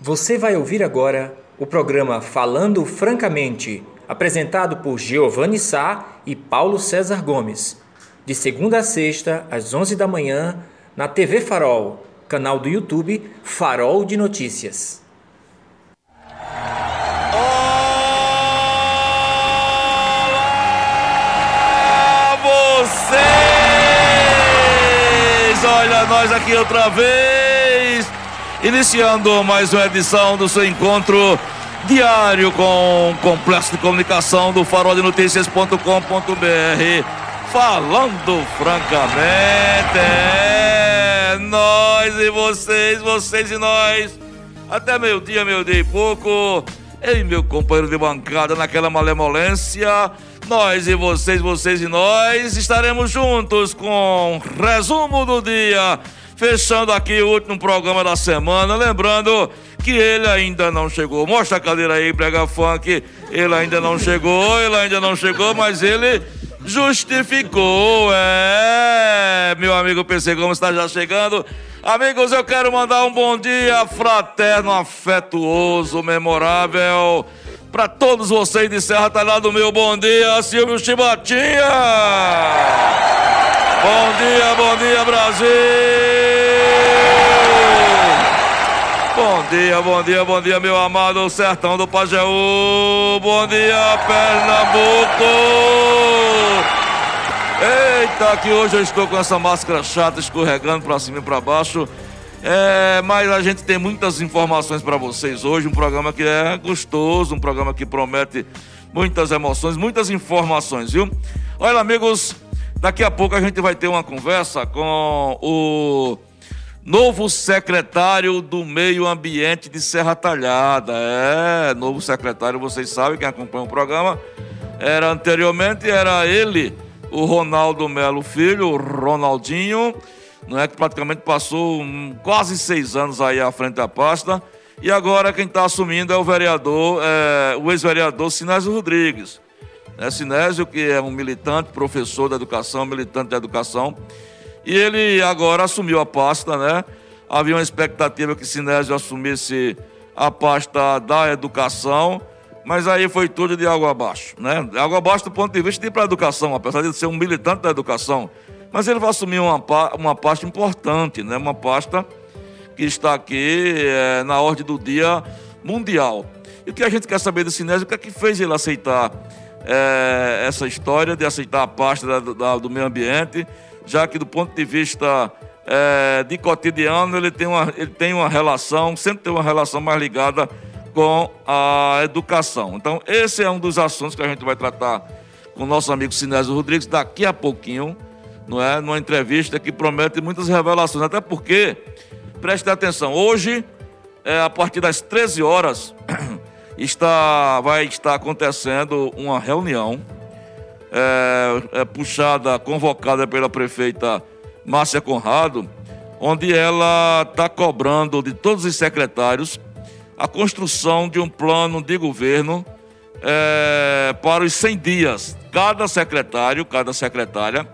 Você vai ouvir agora o programa Falando Francamente, apresentado por Giovanni Sá e Paulo César Gomes, de segunda a sexta, às 11 da manhã, na TV Farol, canal do YouTube Farol de Notícias. Olá, vocês! Olha nós aqui outra vez, iniciando mais uma edição do seu encontro diário com o Complexo de Comunicação do faroldenoticias.com.br. Falando francamente, é nós e vocês, vocês e nós. Até meio-dia, meio-dia e pouco. Ei, meu companheiro de bancada, naquela malemolência. Nós e vocês, vocês e nós estaremos juntos com resumo do dia fechando aqui o último programa da semana. Lembrando que ele ainda não chegou. Mostra a cadeira aí, Brega Funk. Ele ainda não chegou, ele ainda não chegou, mas ele justificou. É, meu amigo PC Gomes está já chegando. Amigos, eu quero mandar um bom dia fraterno, afetuoso, memorável para todos vocês de Serra Talhada, meu bom dia, Silvio Chibatinha. Bom dia, bom dia, Brasil! Bom dia, bom dia, bom dia, meu amado sertão do Pajeú! Bom dia, Pernambuco! Eita, que hoje eu estou com essa máscara chata escorregando para cima e para baixo. É, mas a gente tem muitas informações para vocês hoje. Um programa que é gostoso, um programa que promete muitas emoções, muitas informações, viu? Olha, amigos, Daqui a pouco a gente vai ter uma conversa com o novo secretário do Meio Ambiente de Serra Talhada. É, novo secretário, vocês sabem, quem acompanha o programa, era anteriormente, era ele, o Ronaldo Melo Filho, o Ronaldinho, não é que praticamente passou quase seis anos aí à frente da pasta. E agora quem está assumindo é o vereador, é, o ex-vereador Sinésio Rodrigues né? Sinésio, que é um militante, professor da educação, militante da educação, e ele agora assumiu a pasta, né? Havia uma expectativa que Sinésio assumisse a pasta da educação, mas aí foi tudo de água abaixo, né? Água abaixo do ponto de vista de ir para a educação, apesar de ser um militante da educação. Mas ele vai assumir uma, uma pasta importante, né? Uma pasta que está aqui é, na ordem do dia mundial. E o que a gente quer saber do Sinésio, o que é que fez ele aceitar é, essa história de aceitar a pasta da, da, do meio ambiente, já que do ponto de vista é, de cotidiano ele tem, uma, ele tem uma relação, sempre tem uma relação mais ligada com a educação. Então, esse é um dos assuntos que a gente vai tratar com o nosso amigo Sinésio Rodrigues daqui a pouquinho, não é? Numa entrevista que promete muitas revelações, até porque, preste atenção, hoje, é, a partir das 13 horas, está, vai estar acontecendo uma reunião é, é, puxada, convocada pela prefeita Márcia Conrado, onde ela está cobrando de todos os secretários a construção de um plano de governo é, para os 100 dias. Cada secretário, cada secretária,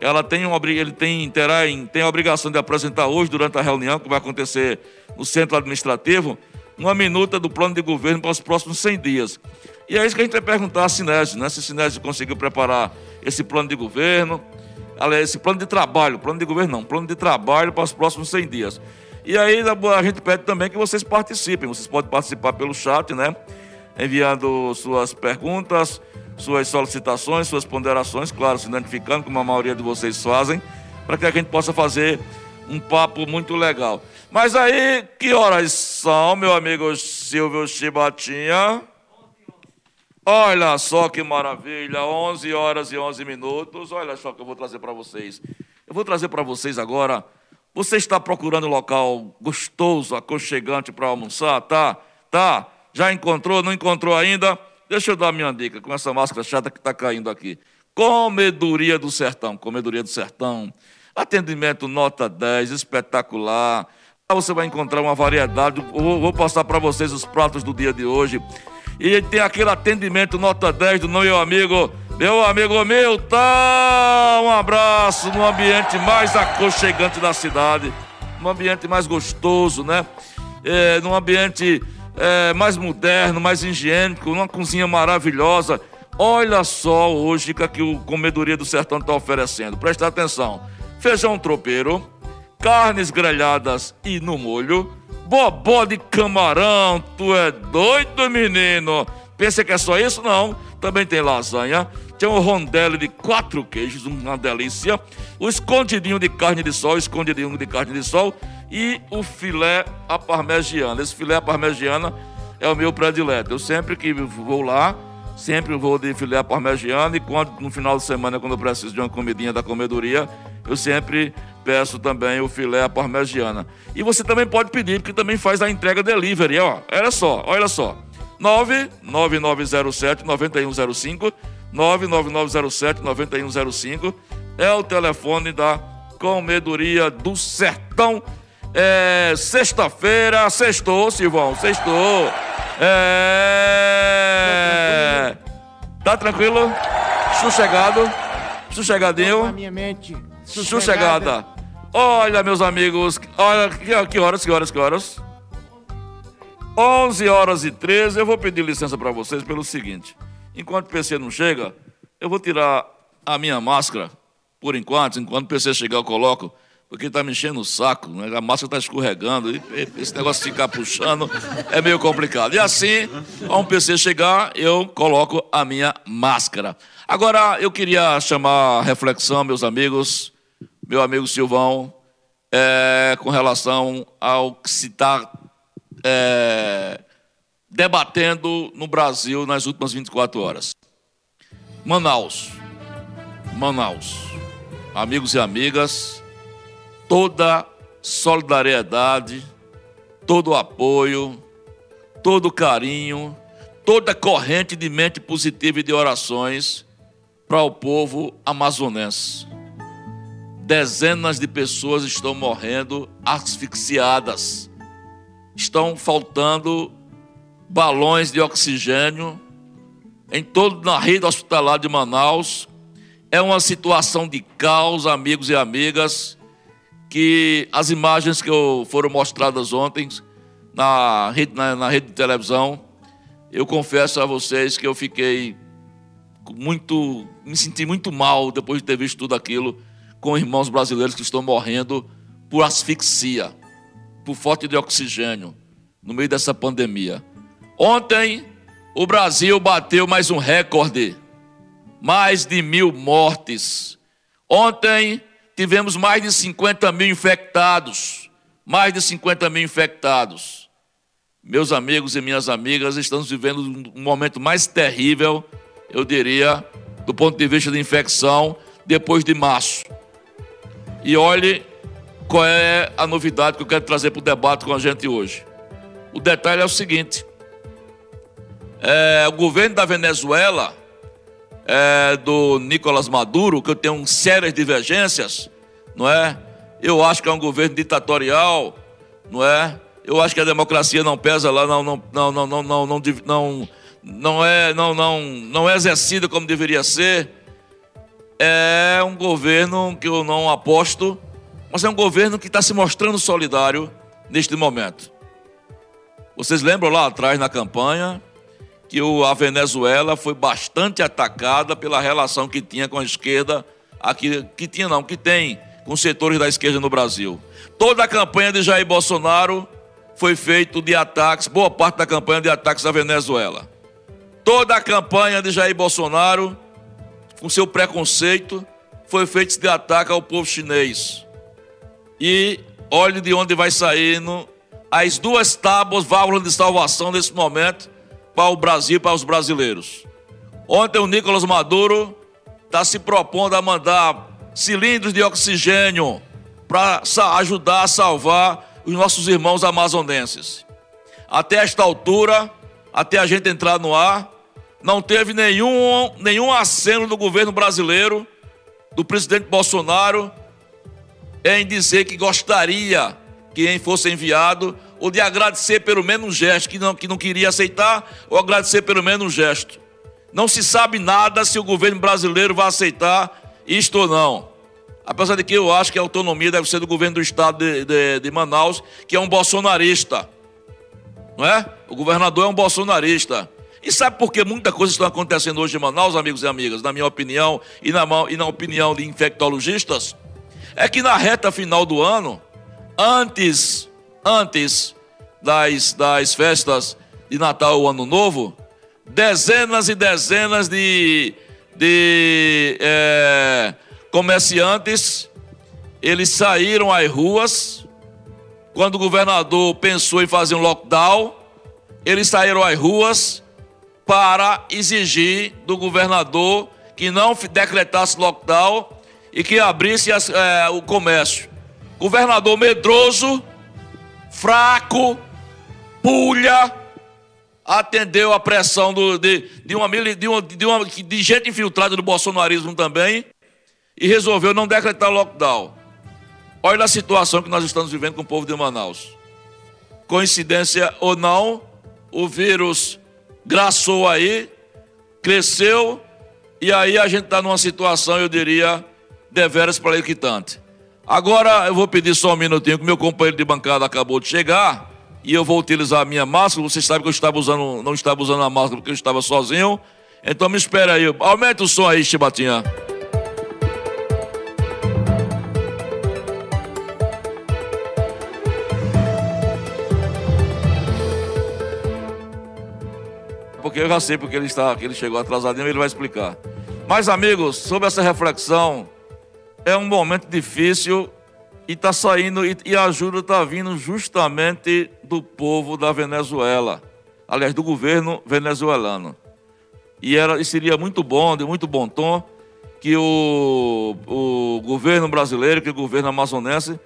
ela tem, uma, ele tem, terá, tem a obrigação de apresentar hoje, durante a reunião que vai acontecer no centro administrativo, uma minuta do plano de governo para os próximos 100 dias. E é isso que a gente vai perguntar a Sinésio, né? Se Sinésio conseguiu preparar esse plano de governo, esse plano de trabalho, plano de governo não, plano de trabalho para os próximos 100 dias. E aí a gente pede também que vocês participem. Vocês podem participar pelo chat, né? Enviando suas perguntas, suas solicitações, suas ponderações, claro, se identificando, como a maioria de vocês fazem, para que a gente possa fazer um papo muito legal. Mas aí, que horas são, meu amigo Silvio Chibatinha? Olha só que maravilha, 11 horas e 11 minutos. Olha só que eu vou trazer para vocês. Eu vou trazer para vocês agora. Você está procurando um local gostoso, aconchegante para almoçar? Tá? Tá? Já encontrou? Não encontrou ainda? Deixa eu dar minha dica com essa máscara chata que está caindo aqui. Comedoria do Sertão. Comedoria do Sertão. Atendimento nota 10, espetacular você vai encontrar uma variedade. Vou, vou passar para vocês os pratos do dia de hoje. E tem aquele atendimento nota 10 do meu amigo, meu amigo meu, tá? Um abraço no ambiente mais aconchegante da cidade, no ambiente mais gostoso, né? é, num ambiente é, mais moderno, mais higiênico, numa cozinha maravilhosa. Olha só hoje que aqui o Comedoria do Sertão está oferecendo. Presta atenção. Feijão tropeiro, carnes grelhadas e no molho, bobó de camarão. Tu é doido, menino? Pensa que é só isso? Não. Também tem lasanha. Tem um rondelli de quatro queijos, uma delícia. O escondidinho de carne de sol, escondidinho de carne de sol. E o filé à parmegiana. Esse filé à parmegiana é o meu predileto. Eu sempre que vou lá, sempre vou de filé à parmegiana. E quando, no final de semana, quando eu preciso de uma comidinha da comedoria, eu sempre peço também o filé à parmegiana. E você também pode pedir, porque também faz a entrega delivery, ó. Olha só, olha só. 99907 9105 99907 9105 é o telefone da Comedoria do Sertão. É sexta-feira, sextou, Silvão, sextou. É. Tá tranquilo? Sossegado? Sossegadinho? minha mente. Sossegada. Olha, meus amigos, olha que, horas, que horas, que horas? 11 horas e 13. Eu vou pedir licença para vocês pelo seguinte: enquanto o PC não chega, eu vou tirar a minha máscara, por enquanto. Enquanto o PC chegar, eu coloco, porque está me enchendo o saco, né? a máscara está escorregando, e esse negócio de ficar puxando é meio complicado. E assim, ao um PC chegar, eu coloco a minha máscara. Agora, eu queria chamar a reflexão, meus amigos, meu amigo Silvão, é, com relação ao que se está é, debatendo no Brasil nas últimas 24 horas. Manaus. Manaus. Amigos e amigas, toda solidariedade, todo apoio, todo carinho, toda corrente de mente positiva e de orações para o povo amazonense. Dezenas de pessoas estão morrendo asfixiadas estão faltando balões de oxigênio em toda a rede hospitalar de Manaus. É uma situação de caos, amigos e amigas, que as imagens que foram mostradas ontem na rede, na, na rede de televisão, eu confesso a vocês que eu fiquei muito, me senti muito mal depois de ter visto tudo aquilo com irmãos brasileiros que estão morrendo por asfixia por falta de oxigênio no meio dessa pandemia. Ontem, o Brasil bateu mais um recorde: mais de mil mortes. Ontem, tivemos mais de 50 mil infectados. Mais de 50 mil infectados. Meus amigos e minhas amigas, estamos vivendo um momento mais terrível, eu diria, do ponto de vista de infecção, depois de março. E olhe qual é a novidade que eu quero trazer para o debate com a gente hoje? O detalhe é o seguinte: é, o governo da Venezuela, é, do Nicolás Maduro, que eu tenho sérias divergências, não é? Eu acho que é um governo ditatorial, não é? Eu acho que a democracia não pesa lá, não, não, não, não, não, não, não, não, não é, não, não, não é exercida como deveria ser. É um governo que eu não aposto mas é um governo que está se mostrando solidário neste momento. Vocês lembram lá atrás na campanha que a Venezuela foi bastante atacada pela relação que tinha com a esquerda, aqui, que tinha não, que tem com setores da esquerda no Brasil. Toda a campanha de Jair Bolsonaro foi feita de ataques, boa parte da campanha de ataques à Venezuela. Toda a campanha de Jair Bolsonaro, com seu preconceito, foi feita de ataque ao povo chinês. E olhe de onde vai saindo as duas tábuas, válvulas de salvação nesse momento para o Brasil, para os brasileiros. Ontem o Nicolas Maduro está se propondo a mandar cilindros de oxigênio para ajudar a salvar os nossos irmãos amazonenses. Até esta altura, até a gente entrar no ar, não teve nenhum, nenhum aceno do governo brasileiro, do presidente Bolsonaro, em dizer que gostaria que fosse enviado, ou de agradecer pelo menos um gesto, que não, que não queria aceitar, ou agradecer pelo menos um gesto. Não se sabe nada se o governo brasileiro vai aceitar isto ou não. Apesar de que eu acho que a autonomia deve ser do governo do estado de, de, de Manaus, que é um bolsonarista. não é? O governador é um bolsonarista. E sabe por que muita coisa está acontecendo hoje em Manaus, amigos e amigas, na minha opinião e na, e na opinião de infectologistas? É que na reta final do ano, antes, antes das, das festas de Natal ou Ano Novo, dezenas e dezenas de, de é, comerciantes, eles saíram às ruas, quando o governador pensou em fazer um lockdown, eles saíram às ruas para exigir do governador que não decretasse lockdown e que abrisse as, é, o comércio. Governador medroso, fraco, pulha, atendeu a pressão do, de, de, uma, de, uma, de, uma, de gente infiltrada do bolsonarismo também e resolveu não decretar lockdown. Olha a situação que nós estamos vivendo com o povo de Manaus. Coincidência ou não, o vírus graçou aí, cresceu, e aí a gente está numa situação, eu diria, deveras para equitante. Agora eu vou pedir só um minutinho, que meu companheiro de bancada acabou de chegar, e eu vou utilizar a minha máscara. Vocês sabem que eu estava usando, não estava usando a máscara porque eu estava sozinho. Então me espera aí. Aumenta o som aí, Chibatinha. Porque eu já sei porque ele está, que ele chegou atrasadinho, ele vai explicar. Mas amigos, sobre essa reflexão, é um momento difícil e está saindo e, e a ajuda está vindo justamente do povo da Venezuela, aliás do governo venezuelano. E era, e seria muito bom, de muito bom tom, que o, o governo brasileiro, que o governo amazonense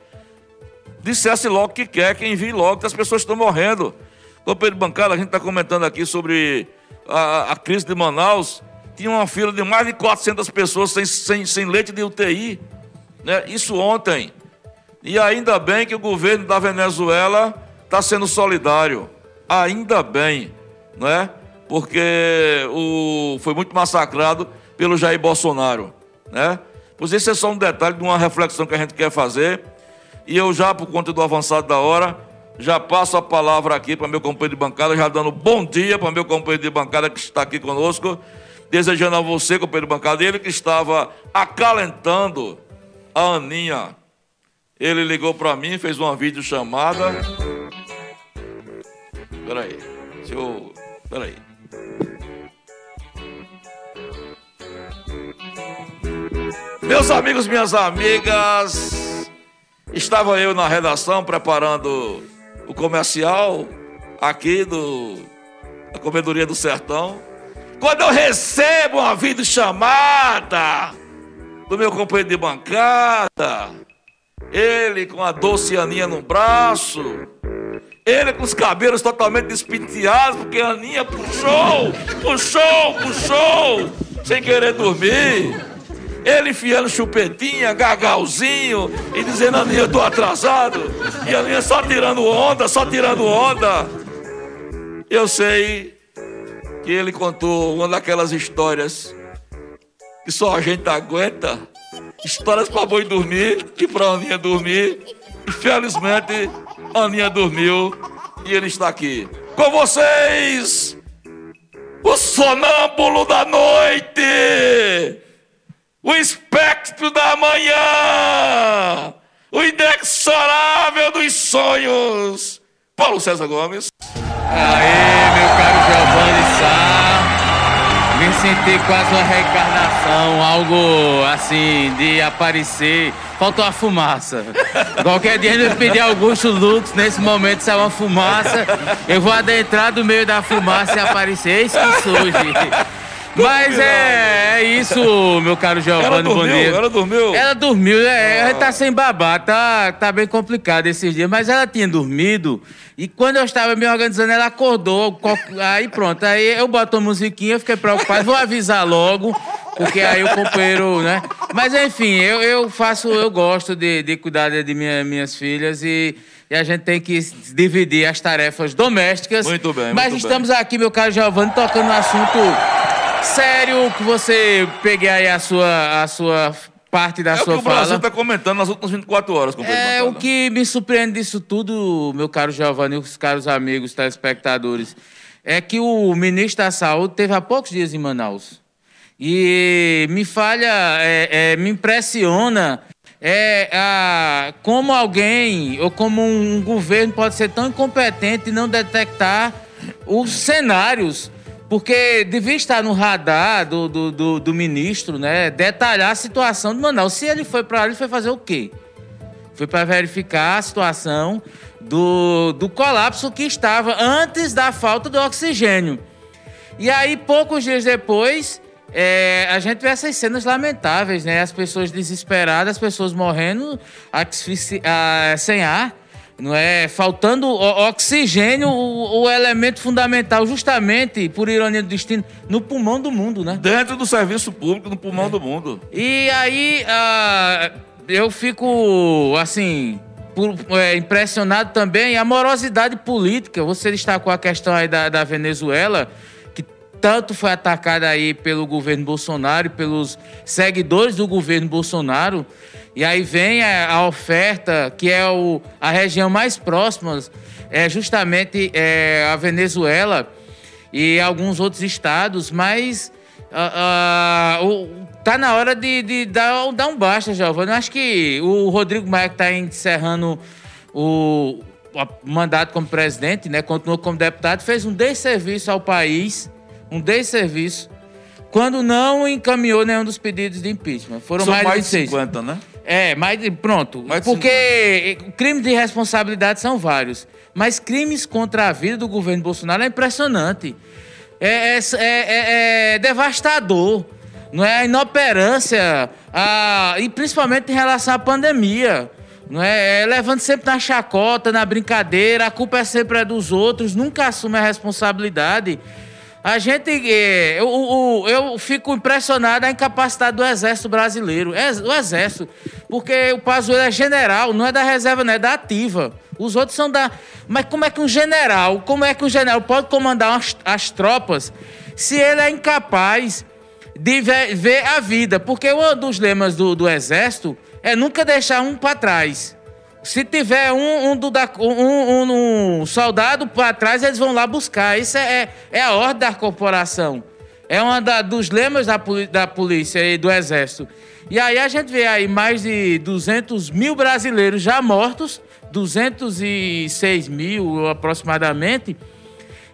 dissesse logo que quer, que envie logo, que as pessoas estão morrendo. Companheiro de bancada, a gente está comentando aqui sobre a, a, crise de Manaus. Tinha uma fila de mais de 400 pessoas sem, sem, sem leite de UTI. Né? Isso ontem. E ainda bem que o governo da Venezuela está sendo solidário. Ainda bem, né? Porque o, foi muito massacrado pelo Jair Bolsonaro, né? Pois esse é só um detalhe de uma reflexão que a gente quer fazer. E eu já, por conta do avançado da hora, já passo a palavra aqui para meu companheiro de bancada, já dando bom dia para meu companheiro de bancada que está aqui conosco, desejando a você, companheiro de bancada, ele que estava acalentando a Aninha. Ele ligou para mim, fez uma videochamada. Peraí, deixa eu. Peraí. Meus amigos, minhas amigas, estava eu na redação preparando o comercial aqui do da Comedoria do Sertão. Quando eu recebo uma chamada do meu companheiro de bancada, ele com a doce Aninha no braço, ele com os cabelos totalmente despenteados, porque a Aninha puxou, puxou, puxou, sem querer dormir. Ele enfiando chupetinha, gagalzinho e dizendo: Aninha, eu tô atrasado. E a Aninha só tirando onda, só tirando onda. Eu sei que ele contou uma daquelas histórias que só a gente aguenta. Histórias para boi dormir, que para Aninha dormir. E felizmente Aninha dormiu e ele está aqui. Com vocês, o sonâmbulo da noite o espectro da manhã, o inexorável dos sonhos, Paulo César Gomes. Aê, meu caro Giovanni Sá. Me senti quase uma reencarnação, algo assim, de aparecer. Faltou a fumaça. Qualquer dia eu pedir Augusto Lux, nesse momento sai uma fumaça, eu vou adentrar do meio da fumaça e aparecer. Eis que surge. Mas é, é isso, meu caro Giovanni Boneiro. Ela dormiu? Ela dormiu, é, ela tá sem babá, tá, tá bem complicado esses dias, mas ela tinha dormido e quando eu estava me organizando, ela acordou, aí pronto, aí eu boto a musiquinha, fiquei preocupado, vou avisar logo, porque aí o companheiro, né? Mas enfim, eu, eu faço, eu gosto de, de cuidar de minha, minhas filhas e, e a gente tem que dividir as tarefas domésticas. Muito bem, Mas muito estamos bem. aqui, meu caro Giovanni, tocando no assunto sério que você pegue aí a sua, a sua parte da é sua o que o Brasil fala. está comentando nas últimas 24 horas, companheiro É, o que me surpreende disso tudo, meu caro Giovanni os caros amigos telespectadores, é que o ministro da Saúde teve há poucos dias em Manaus. E me falha, é, é, me impressiona é, a, como alguém ou como um governo pode ser tão incompetente e não detectar os cenários. Porque devia estar no radar do, do, do, do ministro, né? Detalhar a situação de Manaus. Se ele foi para lá, ele foi fazer o quê? Foi para verificar a situação do, do colapso que estava antes da falta do oxigênio. E aí, poucos dias depois, é, a gente vê essas cenas lamentáveis, né? As pessoas desesperadas, as pessoas morrendo ah, sem ar, não é? Faltando oxigênio, o, o elemento fundamental, justamente, por ironia do destino, no pulmão do mundo, né? Dentro do serviço público, no pulmão do mundo. E aí, ah, eu fico, assim, por- é, impressionado também a morosidade política. Você destacou a questão aí da, da Venezuela, tanto foi atacada aí pelo governo Bolsonaro pelos seguidores do governo Bolsonaro. E aí vem a, a oferta, que é o, a região mais próxima, é justamente é, a Venezuela e alguns outros estados, mas ah, o- tá na hora de, de dar, dar um basta, Giovanni. Eu acho que o Rodrigo Maia, que está encerrando o, o mandato como presidente, né, continuou como deputado, fez um desserviço ao país, um desserviço, quando não encaminhou nenhum dos pedidos de impeachment. Foram São mais, mais de de 26. 50, né? É, mas pronto. Mais porque crimes de responsabilidade são vários. Mas crimes contra a vida do governo Bolsonaro é impressionante. É, é- é- é devastador. Não é a inoperância, a- e principalmente em relação à pandemia. Não é, é levando sempre na chacota, na brincadeira, a culpa é sempre é dos outros, nunca assume a responsabilidade. A gente. é, eu, eu, eu fico impressionado a incapacidade do Exército Brasileiro. Ex- O Exército. Porque o Pazuello é general, não é da reserva, não é da ativa. Os outros são da. Mas como é que um general, como é que um general pode comandar as, as tropas se ele é incapaz de ver, ver a vida? Porque um dos lemas do, do Exército é nunca deixar um para trás. Se tiver um, um, do da- um- um- soldado para trás, eles vão lá buscar. Isso é, é, é a ordem da corporação. É um dos lemas da, da polícia e do exército. E aí a gente vê aí mais de 200 mil brasileiros já mortos, 206 mil aproximadamente.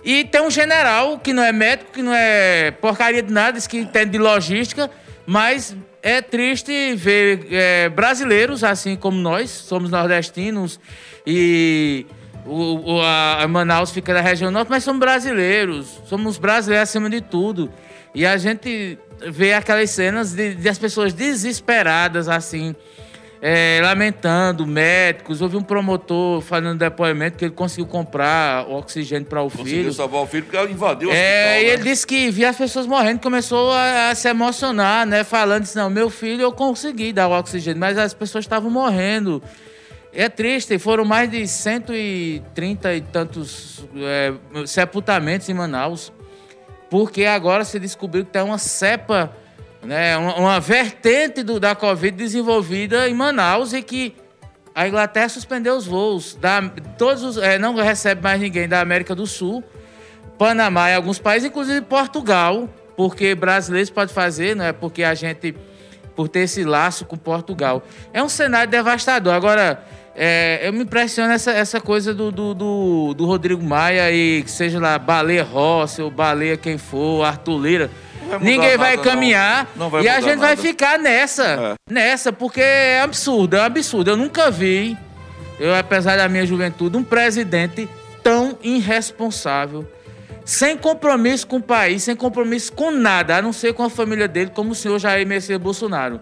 E tem um general que não é médico, que não é porcaria de nada, diz que entende de logística, mas é triste ver é, brasileiros, assim como nós, somos nordestinos e o, o- a Manaus fica da região norte, mas somos brasileiros, somos brasileiros acima de tudo. E a gente vê aquelas cenas de, de as pessoas desesperadas, assim, é, lamentando, médicos. Houve um promotor falando depoimento que ele conseguiu comprar oxigênio para o Conseguiu filho. salvar o filho porque invadiu o É, e hospital, ele né? disse que via as pessoas morrendo, começou a, a se emocionar, né? Falando, disse, não, meu filho eu consegui dar o oxigênio, mas as pessoas estavam morrendo. É triste, foram mais de 130 e tantos é, sepultamentos em Manaus, porque agora se descobriu que tem uma cepa, né, uma, uma vertente do, da Covid desenvolvida em Manaus e que a Inglaterra suspendeu os voos. Da, todos os, é, não recebe mais ninguém da América do Sul. Panamá e alguns países, inclusive Portugal, porque brasileiros podem fazer, não é? Porque a gente, por ter esse laço com Portugal. É um cenário devastador. Agora, é, eu me impressiono essa, essa coisa do, do, do, do Rodrigo Maia e que seja lá Baleia Rossi ou Baleia quem for, Arthur Lira. vai Ninguém vai nada, não. caminhar Não vai e a gente vai nada. ficar nessa, nessa, porque é absurdo, é absurdo. Eu nunca vi, eu, apesar da minha juventude, um presidente tão irresponsável, sem compromisso com o país, sem compromisso com nada, a não ser com a família dele, como o senhor Jair Messias Bolsonaro.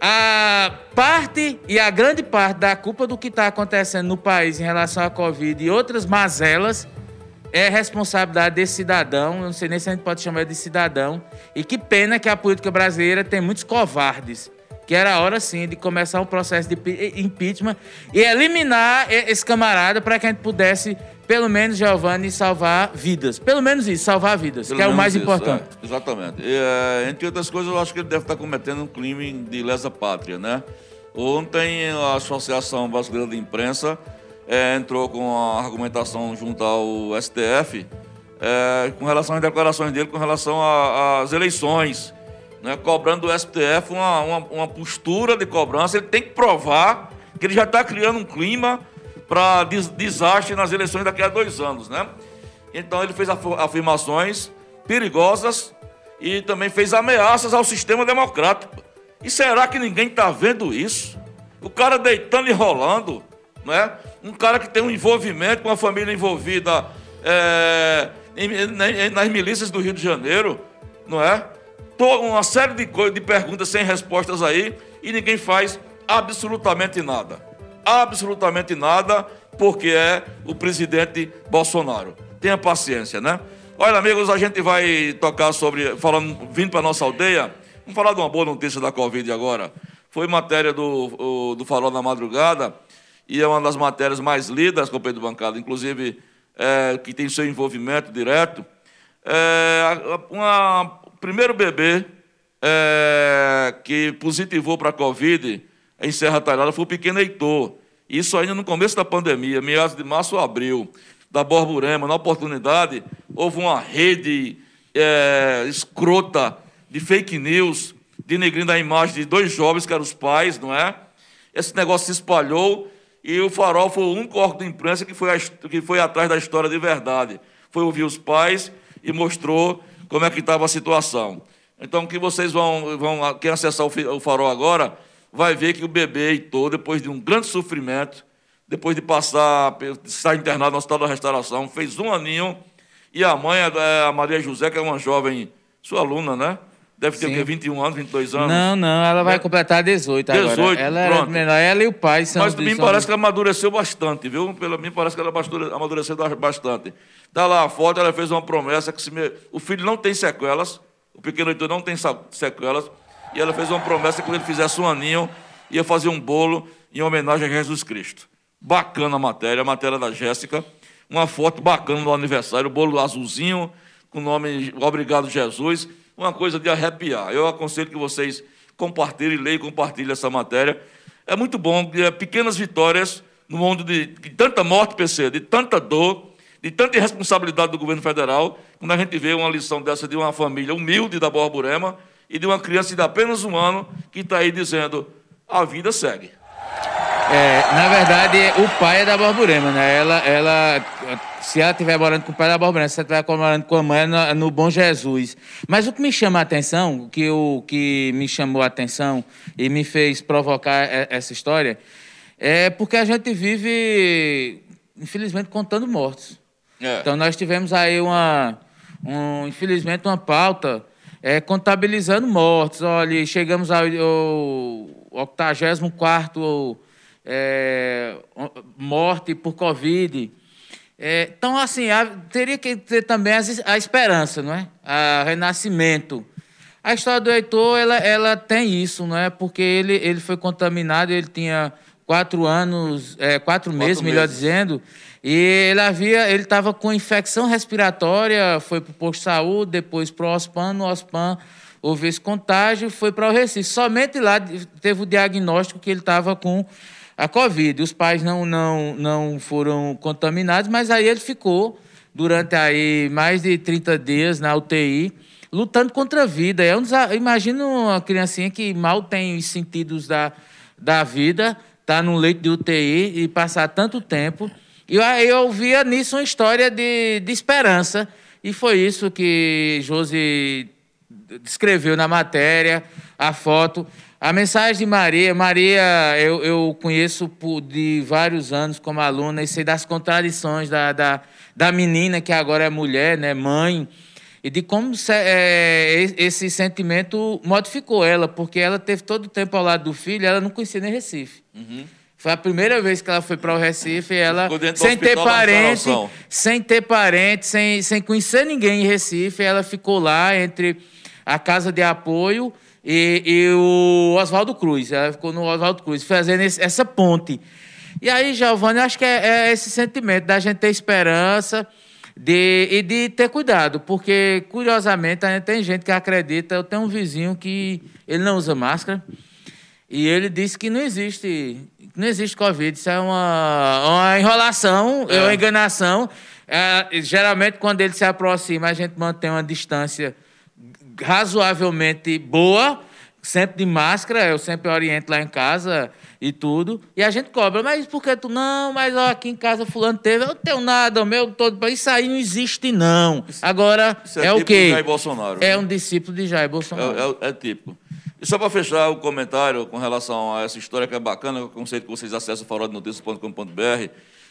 A parte e a grande parte da culpa do que está acontecendo no país em relação à Covid e outras mazelas é responsabilidade desse cidadão, eu não sei nem se a gente pode chamar de cidadão, e que pena que a política brasileira tem muitos covardes, que era hora sim de começar um processo de impeachment e eliminar esse camarada para que a gente pudesse pelo menos, Giovanni, salvar vidas. Pelo menos isso, salvar vidas, Pelo que é o mais isso, importante. é, exatamente. E, é, entre outras coisas, eu acho que ele deve estar cometendo um crime de lesa pátria, né? Ontem, a Associação Brasileira de Imprensa é, entrou com a argumentação junto ao STF é, com relação às declarações dele com relação às eleições, né? cobrando do STF uma, uma, uma postura de cobrança. Ele tem que provar que ele já está criando um clima para des desastre nas eleições daqui a dois anos, né? Então ele fez afirmações perigosas e também fez ameaças ao sistema democrático. E será que ninguém está vendo isso? O cara deitando e rolando, né? Um cara que tem um envolvimento com a família envolvida é, em- na- nas milícias do Rio de Janeiro, não é? Uma série de, de perguntas sem respostas aí e ninguém faz absolutamente nada. Absolutamente nada, porque é o presidente Bolsonaro. Tenha paciência, né? Olha, amigos, a gente vai tocar sobre. falando, vindo para nossa aldeia. Vamos falar de uma boa notícia da Covid agora. Foi matéria do, do Farol na Madrugada e é uma das matérias mais lidas, companheiro de bancada, inclusive é, que tem seu envolvimento direto. É, uma, primeiro bebê é, que positivou para a Covid em Serra Talhada foi o pequeno Heitor. Isso ainda no começo da pandemia, meados de março ou abril, da Borborema. Na oportunidade, houve uma rede é, escrota de fake news, denegrindo a imagem de dois jovens que eram os pais, não é? Esse negócio se espalhou e o Farol foi o único órgão de imprensa que foi, que foi atrás da história de verdade. Foi ouvir os pais e mostrou como é que estava a situação. Então, que vocês vão, vão quem acessar o Farol agora, vai ver que o bebê Heitor, depois de um grande sofrimento, depois de passar, de estar internado no Hospital da Restauração, fez um aninho, e a mãe, é a Maria José, que é uma jovem, sua aluna, né? Deve ter o quê? 21 anos, 22 anos. Não, não, ela vai completar 18 agora. 18, ela pronto. menor, ela e o pai são Mas me parece que ela amadureceu bastante, viu? Pelo mim parece que ela amadureceu bastante. Está lá a foto, ela fez uma promessa que se me- o filho não tem sequelas, o pequeno Heitor não tem sequelas, e ela fez uma promessa que quando ele fizesse um aninho, ia fazer um bolo em homenagem a Jesus Cristo. Bacana a matéria, a matéria da Jéssica. Uma foto bacana do aniversário, o bolo azulzinho, com o nome Obrigado Jesus. Uma coisa de arrepiar. Eu aconselho que vocês compartilhem, leiam compartilhem essa matéria. É muito bom, é, pequenas vitórias no mundo de, de tanta morte, PC, de tanta dor, de tanta irresponsabilidade do governo federal, quando a gente vê uma lição dessa de uma família humilde da Borborema e de uma criança de apenas um ano que está aí dizendo: a vida segue. É, na verdade, o pai é da Borborema, né? Ela, ela, se ela estiver morando com o pai é da Borborema, se ela estiver morando com a mãe, é no, no Bom Jesus. Mas o que me chama a atenção, o que, o que me chamou a atenção e me fez provocar essa história, é porque a gente vive, infelizmente, contando mortos. É. Então, nós tivemos aí, uma, um, infelizmente, uma pauta é, contabilizando mortes. Olha, chegamos ao, ao 84 é, morte por Covid. É, então, assim, há- teria que ter também as- a esperança, não é? A renascimento. A história do Heitor, ela, ela tem isso, não é? Porque ele, ele foi contaminado, ele tinha quatro anos, é, quatro, meses, melhor meses. dizendo, e ele havia, ele estava com infecção respiratória, foi para o posto de saúde, depois para o OSPAN, no OSPAN houve esse contágio, foi para o Recife. Somente lá teve o diagnóstico que ele estava com a Covid. Os pais não, não, não foram contaminados, mas aí ele ficou durante aí mais de 30 dias na UTI, lutando contra a vida. É um Imagina uma criancinha que mal tem os sentidos da, da vida, tá num leito de UTI e passar tanto tempo. E aí eu via nisso uma história de, de esperança. E foi isso que Josi descreveu na matéria, a foto. A mensagem de Maria, Maria eu, eu conheço por, de vários anos como aluna e sei das contradições da, da, da menina que agora é mulher, né, mãe, e de como é, e- esse sentimento modificou ela, porque ela teve todo o tempo ao lado do filho, ela não conhecia nem Recife. Foi a primeira vez que ela foi para o Recife, e ela sem ter parente, sem ter parente, sem, sem conhecer ninguém em Recife, ela ficou lá entre a casa de apoio e, e o Oswaldo Cruz. Ela ficou no Oswaldo Cruz, fazendo esse- essa ponte. E aí, Giovanni, acho que é, é esse sentimento da gente ter esperança de, e de ter cuidado, porque, curiosamente, a gente tem gente que acredita. Eu tenho um vizinho que ele não usa máscara e ele disse que não existe, não existe Covid. Isso é uma, uma enrolação, é. uma enganação. É, geralmente, quando ele se aproxima, a gente mantém uma distância razoavelmente boa, sempre de máscara. Eu sempre oriento lá em casa e tudo. E a gente cobra, mas por que tu não? Mas ó, aqui em casa fulano teve, eu não tenho nada, o meu todo. Isso aí não existe, não. Agora, Isso é, é o quê? Jair Bolsonaro. É né? um discípulo de Jair Bolsonaro. É, é, é típico. E só para fechar o comentário com relação a essa história que é bacana, o conceito que vocês acessam faroldenoticias.com.br,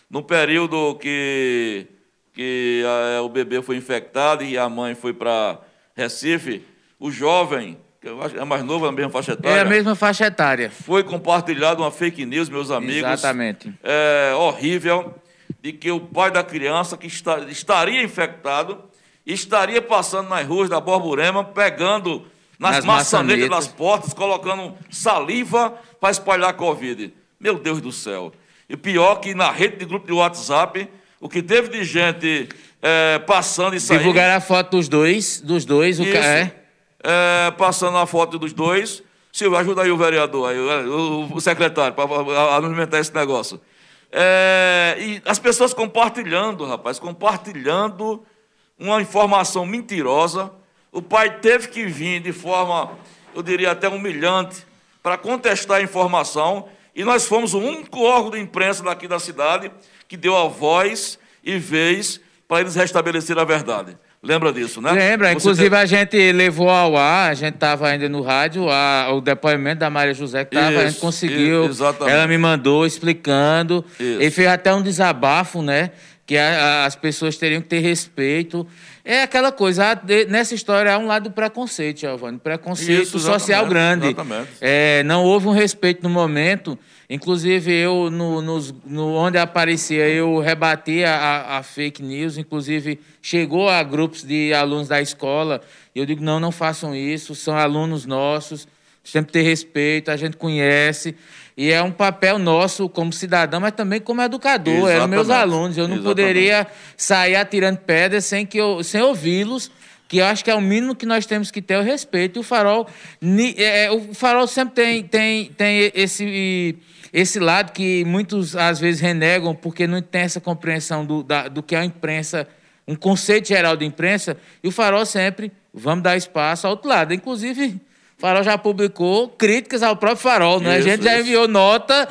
no período que, que a, o bebê foi infectado e a mãe foi para Recife, o jovem que é mais novo, na mesma faixa etária. É a mesma faixa etária. Foi compartilhado uma fake news, meus amigos. Exatamente. É, horrível, de que o pai da criança que está, estaria infectado estaria passando nas ruas da Borborema, pegando nas, nas maçanetas das portas, colocando saliva para espalhar a Covid. Meu Deus do céu. E pior que na rede de grupo de WhatsApp, o que teve de gente é, passando e saindo. Divulgaram a foto dos dois, dos dois, Isso. o é é, passando a foto dos dois. Silvio, ajuda aí o vereador, aí, o, o secretário, para alimentar esse negócio. É, e as pessoas compartilhando, rapaz, compartilhando uma informação mentirosa. O pai teve que vir de forma, eu diria até humilhante, para contestar a informação. E nós fomos o único órgão de imprensa daqui da cidade que deu a voz e vez para eles restabelecer a verdade. Lembra disso, né? Lembra. Você Inclusive, tem... a gente levou ao ar, a gente estava ainda no rádio, a, o depoimento da Maria José que estava, a gente conseguiu. Exatamente. Ela me mandou explicando. Isso. E fez até um desabafo, né? Que a, as pessoas teriam que ter respeito. É aquela coisa, nessa história há um lado do preconceito, Giovanni. Preconceito Isso, social grande. Exatamente. É, não houve um respeito no momento. Inclusive, eu, no, no, no onde aparecia, eu rebati a, a, fake news. Inclusive, chegou a grupos de alunos da escola. E eu digo: não, não façam isso, são alunos nossos, sempre ter respeito, a gente conhece. E é um papel nosso como cidadão, mas também como educador. Eram meus alunos. Eu não Exatamente. poderia sair atirando pedras sem, que eu, sem ouvi-los que eu acho que é o mínimo que nós temos que ter o respeito. E o farol, é, o farol sempre tem, tem, tem esse, esse lado que muitos às vezes renegam porque não tem essa compreensão do, da, do que é a imprensa, um conceito geral de imprensa. E o farol sempre, vamos dar espaço ao outro lado. Inclusive, Farol já publicou críticas ao próprio Farol, né? Isso, a gente já enviou nota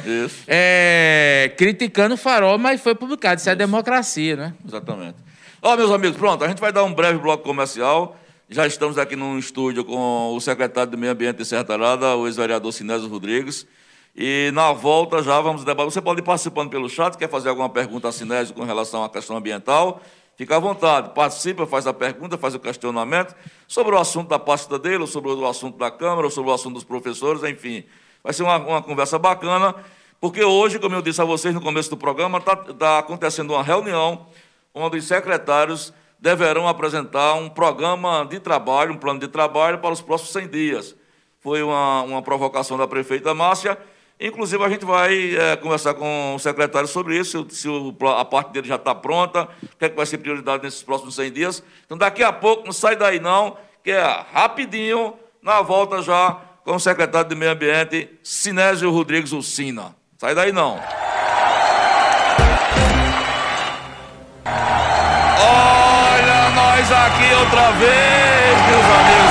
é, criticando o Farol, mas foi publicado. Isso, é isso. é democracia, né? Exatamente. Ó, meus amigos, pronto, a gente vai dar um breve bloco comercial. Já estamos aqui num estúdio com o secretário do Meio Ambiente de Serra Talhada, o ex-vereador Sinésio Rodrigues. E na volta já vamos debater. Você pode ir participando pelo chat, quer fazer alguma pergunta a Sinésio com relação à questão ambiental? Fica à vontade, participa, faz a pergunta, faz o questionamento sobre o assunto da pasta dele, ou sobre o assunto da Câmara, ou sobre o assunto dos professores, enfim. Vai ser uma, uma conversa bacana, porque hoje, como eu disse a vocês no começo do programa, está tá acontecendo uma reunião onde os secretários deverão apresentar um programa de trabalho, um plano de trabalho para os próximos 100 dias. Foi uma, uma provocação da prefeita Márcia. Inclusive, a gente vai é, conversar com o secretário sobre isso, se, o, a parte dele já está pronta, o que, é que vai ser prioridade nesses próximos 100 dias. Então, daqui a pouco, não sai daí não, que é rapidinho, na volta já com o secretário de Meio Ambiente, Sinésio Rodrigues Ucina. Sai daí não. nós aqui outra vez, meus amigos. Olha,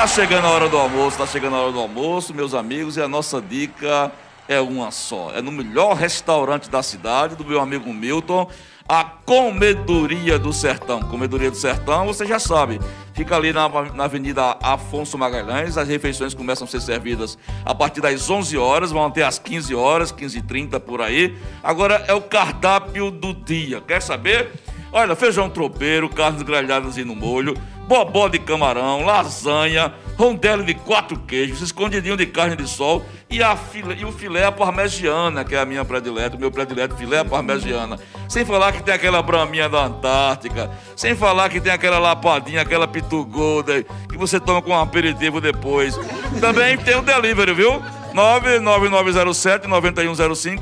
tá chegando a hora do almoço, tá chegando a hora do almoço, meus amigos, e a nossa dica é uma só. É no melhor restaurante da cidade, do meu amigo Milton, a Comedoria do Sertão. Comedoria do Sertão, você já sabe, fica ali na, na Avenida Afonso Magalhães. As refeições começam a ser servidas a partir das 11 horas, vão até às 15 horas, 15h30 por aí. Agora é o cardápio do dia. Quer saber? Olha, feijão tropeiro, carnes grelhadas e no molho, bobó de camarão, lasanha, rondelli de quatro queijos, escondidinho de carne de sol e, a filé, e o filé à parmegiana, que é a minha predileta, o meu predileto filé à parmegiana. Sem falar que tem aquela braminha da Antártica, sem falar que tem aquela lapadinha, aquela pitu golden, que você toma com um aperitivo depois. Também tem o delivery, viu? 99907-9105,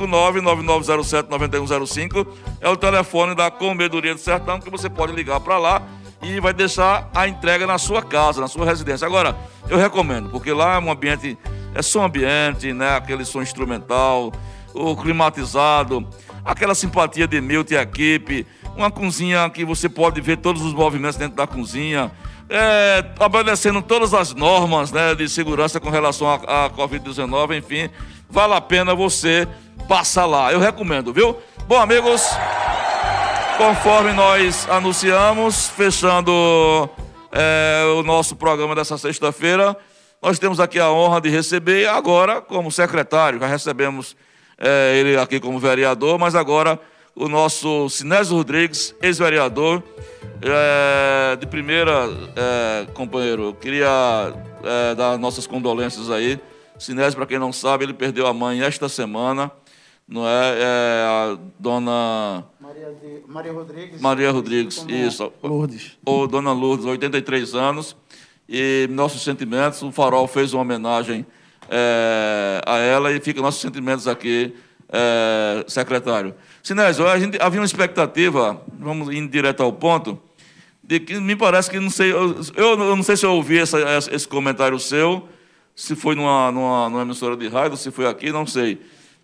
99907-9105 é o telefone da Comedoria do Sertão que você pode ligar para lá e vai deixar a entrega na sua casa, na sua residência. Agora, eu recomendo, porque lá é um ambiente, é som ambiente, né? Aquele som instrumental, o climatizado, aquela simpatia de Milton e equipe, uma cozinha que você pode ver todos os movimentos dentro da cozinha, é, obedecendo todas as normas né, de segurança com relação à Covid-19, enfim, vale a pena você passar lá. Eu recomendo, viu? Bom, amigos, conforme nós anunciamos, fechando é, o nosso programa dessa sexta-feira, nós temos aqui a honra de receber agora como secretário, já recebemos é, ele aqui como vereador, mas agora o nosso Sinésio Rodrigues, ex-vereador, é, de primeira, é, companheiro, eu queria é, dar nossas condolências aí. Sinésio, para quem não sabe, ele perdeu a mãe esta semana, não é? é a dona. Maria, de, Maria Rodrigues. Maria Rodrigues, isso. Lourdes. Ou dona Lourdes, 83 anos. E nossos sentimentos, o Farol fez uma homenagem é, a ela e fica nossos sentimentos aqui, é, secretário. Sinésio, a gente havia uma expectativa, vamos ir direto ao ponto, de que me parece que não sei, eu, eu não sei se eu ouvi essa, esse comentário seu, se foi numa, numa, numa, emissora de rádio, se foi aqui, não sei.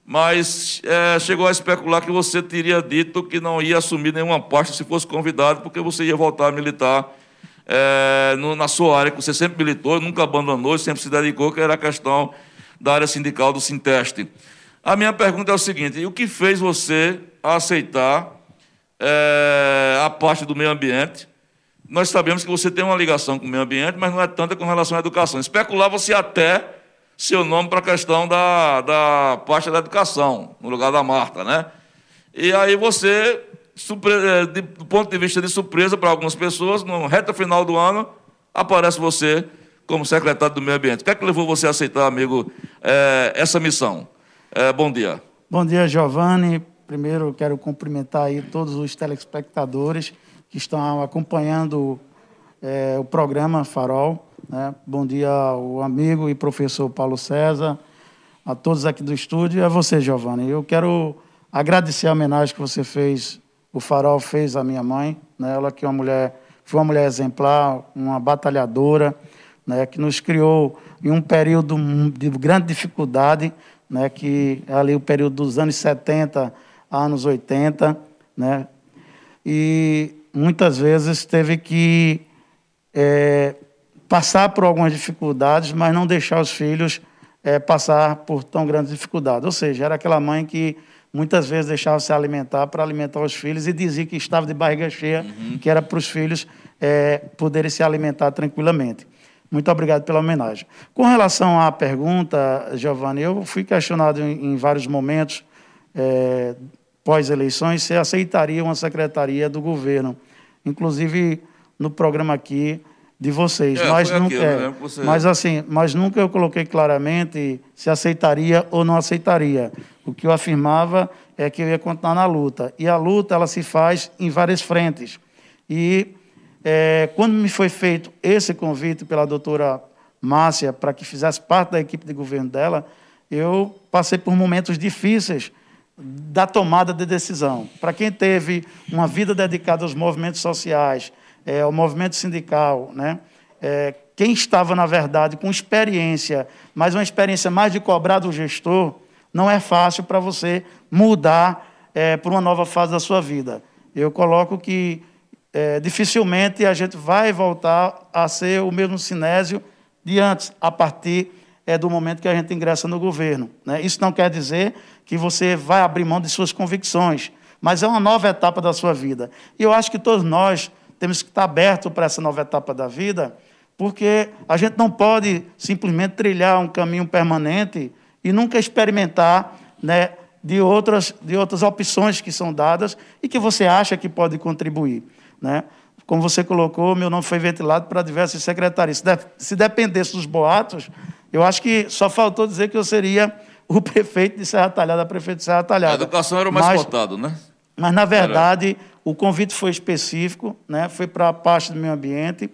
Mas é, chegou a especular que você teria dito que não ia assumir nenhuma parte se fosse convidado, porque você ia voltar a militar é, no, na sua área, que você sempre militou, nunca abandonou, sempre se dedicou, que era a questão da área sindical do Sinteste. A minha pergunta é o seguinte: o que fez você aceitar é, a parte do meio ambiente? Nós sabemos que você tem uma ligação com o meio ambiente, mas não é tanta com relação à educação. Especulava-se até seu nome para a questão da, da parte da educação, no lugar da Marta, né? E aí você é, do ponto de vista de surpresa para algumas pessoas, no reta final do ano, aparece você como secretário do Meio Ambiente. O que é que levou você a aceitar, amigo, é, essa missão? É, bom dia. Bom dia, Giovanni. Primeiro, quero cumprimentar aí todos os telespectadores que estão acompanhando é, o programa Farol. Né? Bom dia ao amigo e professor Paulo César, a todos aqui do estúdio e a você, Giovanni. Eu quero agradecer a homenagem que você fez o Farol fez a minha mãe, né? ela que é uma mulher, foi uma mulher exemplar, uma batalhadora, né? que nos criou em um período de grande dificuldade, né? que é ali o período dos anos 70 anos 80, né? e muitas vezes teve que é, passar por algumas dificuldades, mas não deixar os filhos é, passar por tão grandes dificuldades. Ou seja, era aquela mãe que muitas vezes deixava se alimentar para alimentar os filhos e dizia que estava de barriga cheia, uhum. que era para os filhos é, poderem se alimentar tranquilamente. Muito obrigado pela homenagem. Com relação à pergunta, Giovanni, eu fui questionado em, em vários momentos, é, pós-eleições, se aceitaria uma secretaria do governo. Inclusive, no programa aqui, de vocês. É, mas, nunca, é, você... mas assim, mas nunca eu coloquei claramente se aceitaria ou não aceitaria. O que eu afirmava é que eu ia continuar na luta. E a luta ela se faz em várias frentes. E é, quando me foi feito esse convite pela doutora Márcia para que fizesse parte da equipe de governo dela, eu passei por momentos difíceis da tomada de decisão. Para quem teve uma vida dedicada aos movimentos sociais, é, o movimento sindical, né? É, quem estava, na verdade, com experiência, mas uma experiência mais de cobrar do gestor, não é fácil para você mudar é, para uma nova fase da sua vida. Eu coloco que é, dificilmente a gente vai voltar a ser o mesmo cinésio de antes, a partir é, do momento que a gente ingressa no governo. Né? Isso não quer dizer que você vai abrir mão de suas convicções, mas é uma nova etapa da sua vida. E eu acho que todos nós temos que estar abertos para essa nova etapa da vida, porque a gente não pode simplesmente trilhar um caminho permanente e nunca experimentar né, de, outras, de outras opções que são dadas e que você acha que pode contribuir. Né? Como você colocou, meu nome foi ventilado para diversas secretarias. Se, de, se dependesse dos boatos, eu acho que só faltou dizer que eu seria o prefeito de Serra Talhada, prefeito de Serra Talhada. A educação era o mais mas, votado, né? Mas, na verdade, era o convite foi específico, né? foi para a parte do meio ambiente.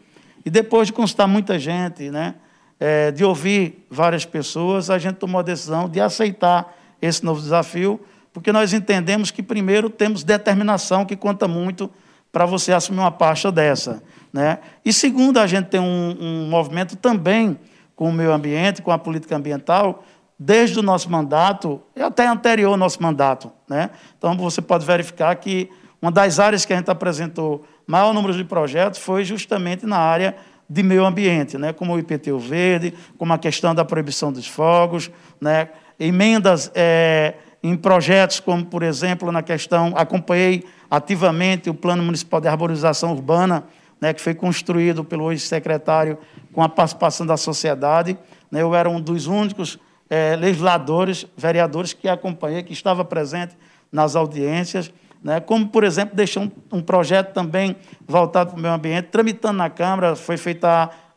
E depois de consultar muita gente, né? é, de ouvir várias pessoas, a gente tomou a decisão de aceitar esse novo desafio, porque nós entendemos que, primeiro, temos determinação, que conta muito para você assumir uma pasta dessa. Né? E, segundo, a gente tem um, um movimento também com o meio ambiente, com a política ambiental, desde o nosso mandato, e até anterior ao nosso mandato. Né? Então, você pode verificar que uma das áreas que a gente apresentou maior número de projetos foi justamente na área de meio ambiente, né? como o IPTU verde, como a questão da proibição dos fogos, né? emendas é, em projetos como, por exemplo, na questão, acompanhei ativamente o Plano Municipal de Arborização Urbana, né, que foi construído pelo ex-secretário com a participação da sociedade. Né? Eu era um dos únicos é, legisladores, vereadores que acompanhei, que estava presente nas audiências, né? como, por exemplo, deixou um, um projeto também voltado para o meio ambiente, tramitando na Câmara, foi feita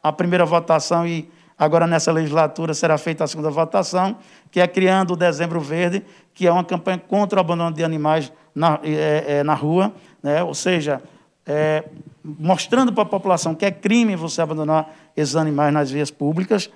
a, a primeira votação e agora nessa legislatura será feita a segunda votação, que é criando o Dezembro Verde, que é uma campanha contra o abandono de animais na, é, é, na rua, né? ou seja, é, mostrando para a população que é crime você abandonar esses animais nas vias públicas.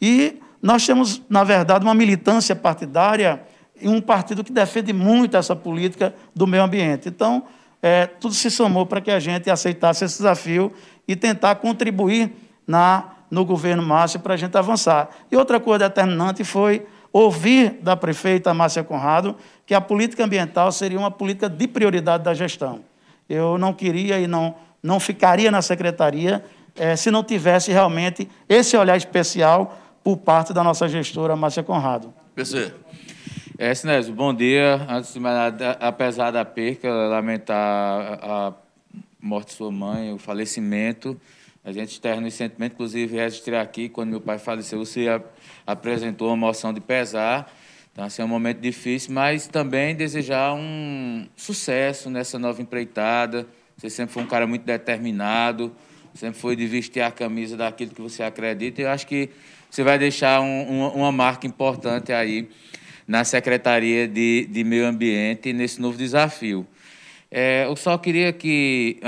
E nós temos, na verdade, uma militância partidária e um partido que defende muito essa política do meio ambiente. Então, é, tudo se somou para que a gente aceitasse esse desafio e tentar contribuir na, no governo Márcio para a gente avançar. E outra coisa determinante foi ouvir da prefeita Márcia Conrado que a política ambiental seria uma política de prioridade da gestão. Eu não queria e não, não ficaria na secretaria é, se não tivesse realmente esse olhar especial por parte da nossa gestora, Márcia Conrado. PC. É, Sinésio, bom dia. Antes de mais nada, apesar da perca, lamentar a morte de sua mãe, o falecimento, a gente externa esse sentimento, inclusive registrei aqui, quando meu pai faleceu, você apresentou uma moção de pesar. Então, assim, é um momento difícil, mas também desejar um sucesso nessa nova empreitada. Você sempre foi um cara muito determinado, sempre foi de vestir a camisa daquilo que você acredita. E eu acho que você vai deixar um, uma marca importante aí na Secretaria de, de Meio Ambiente nesse novo desafio. É, eu só queria que,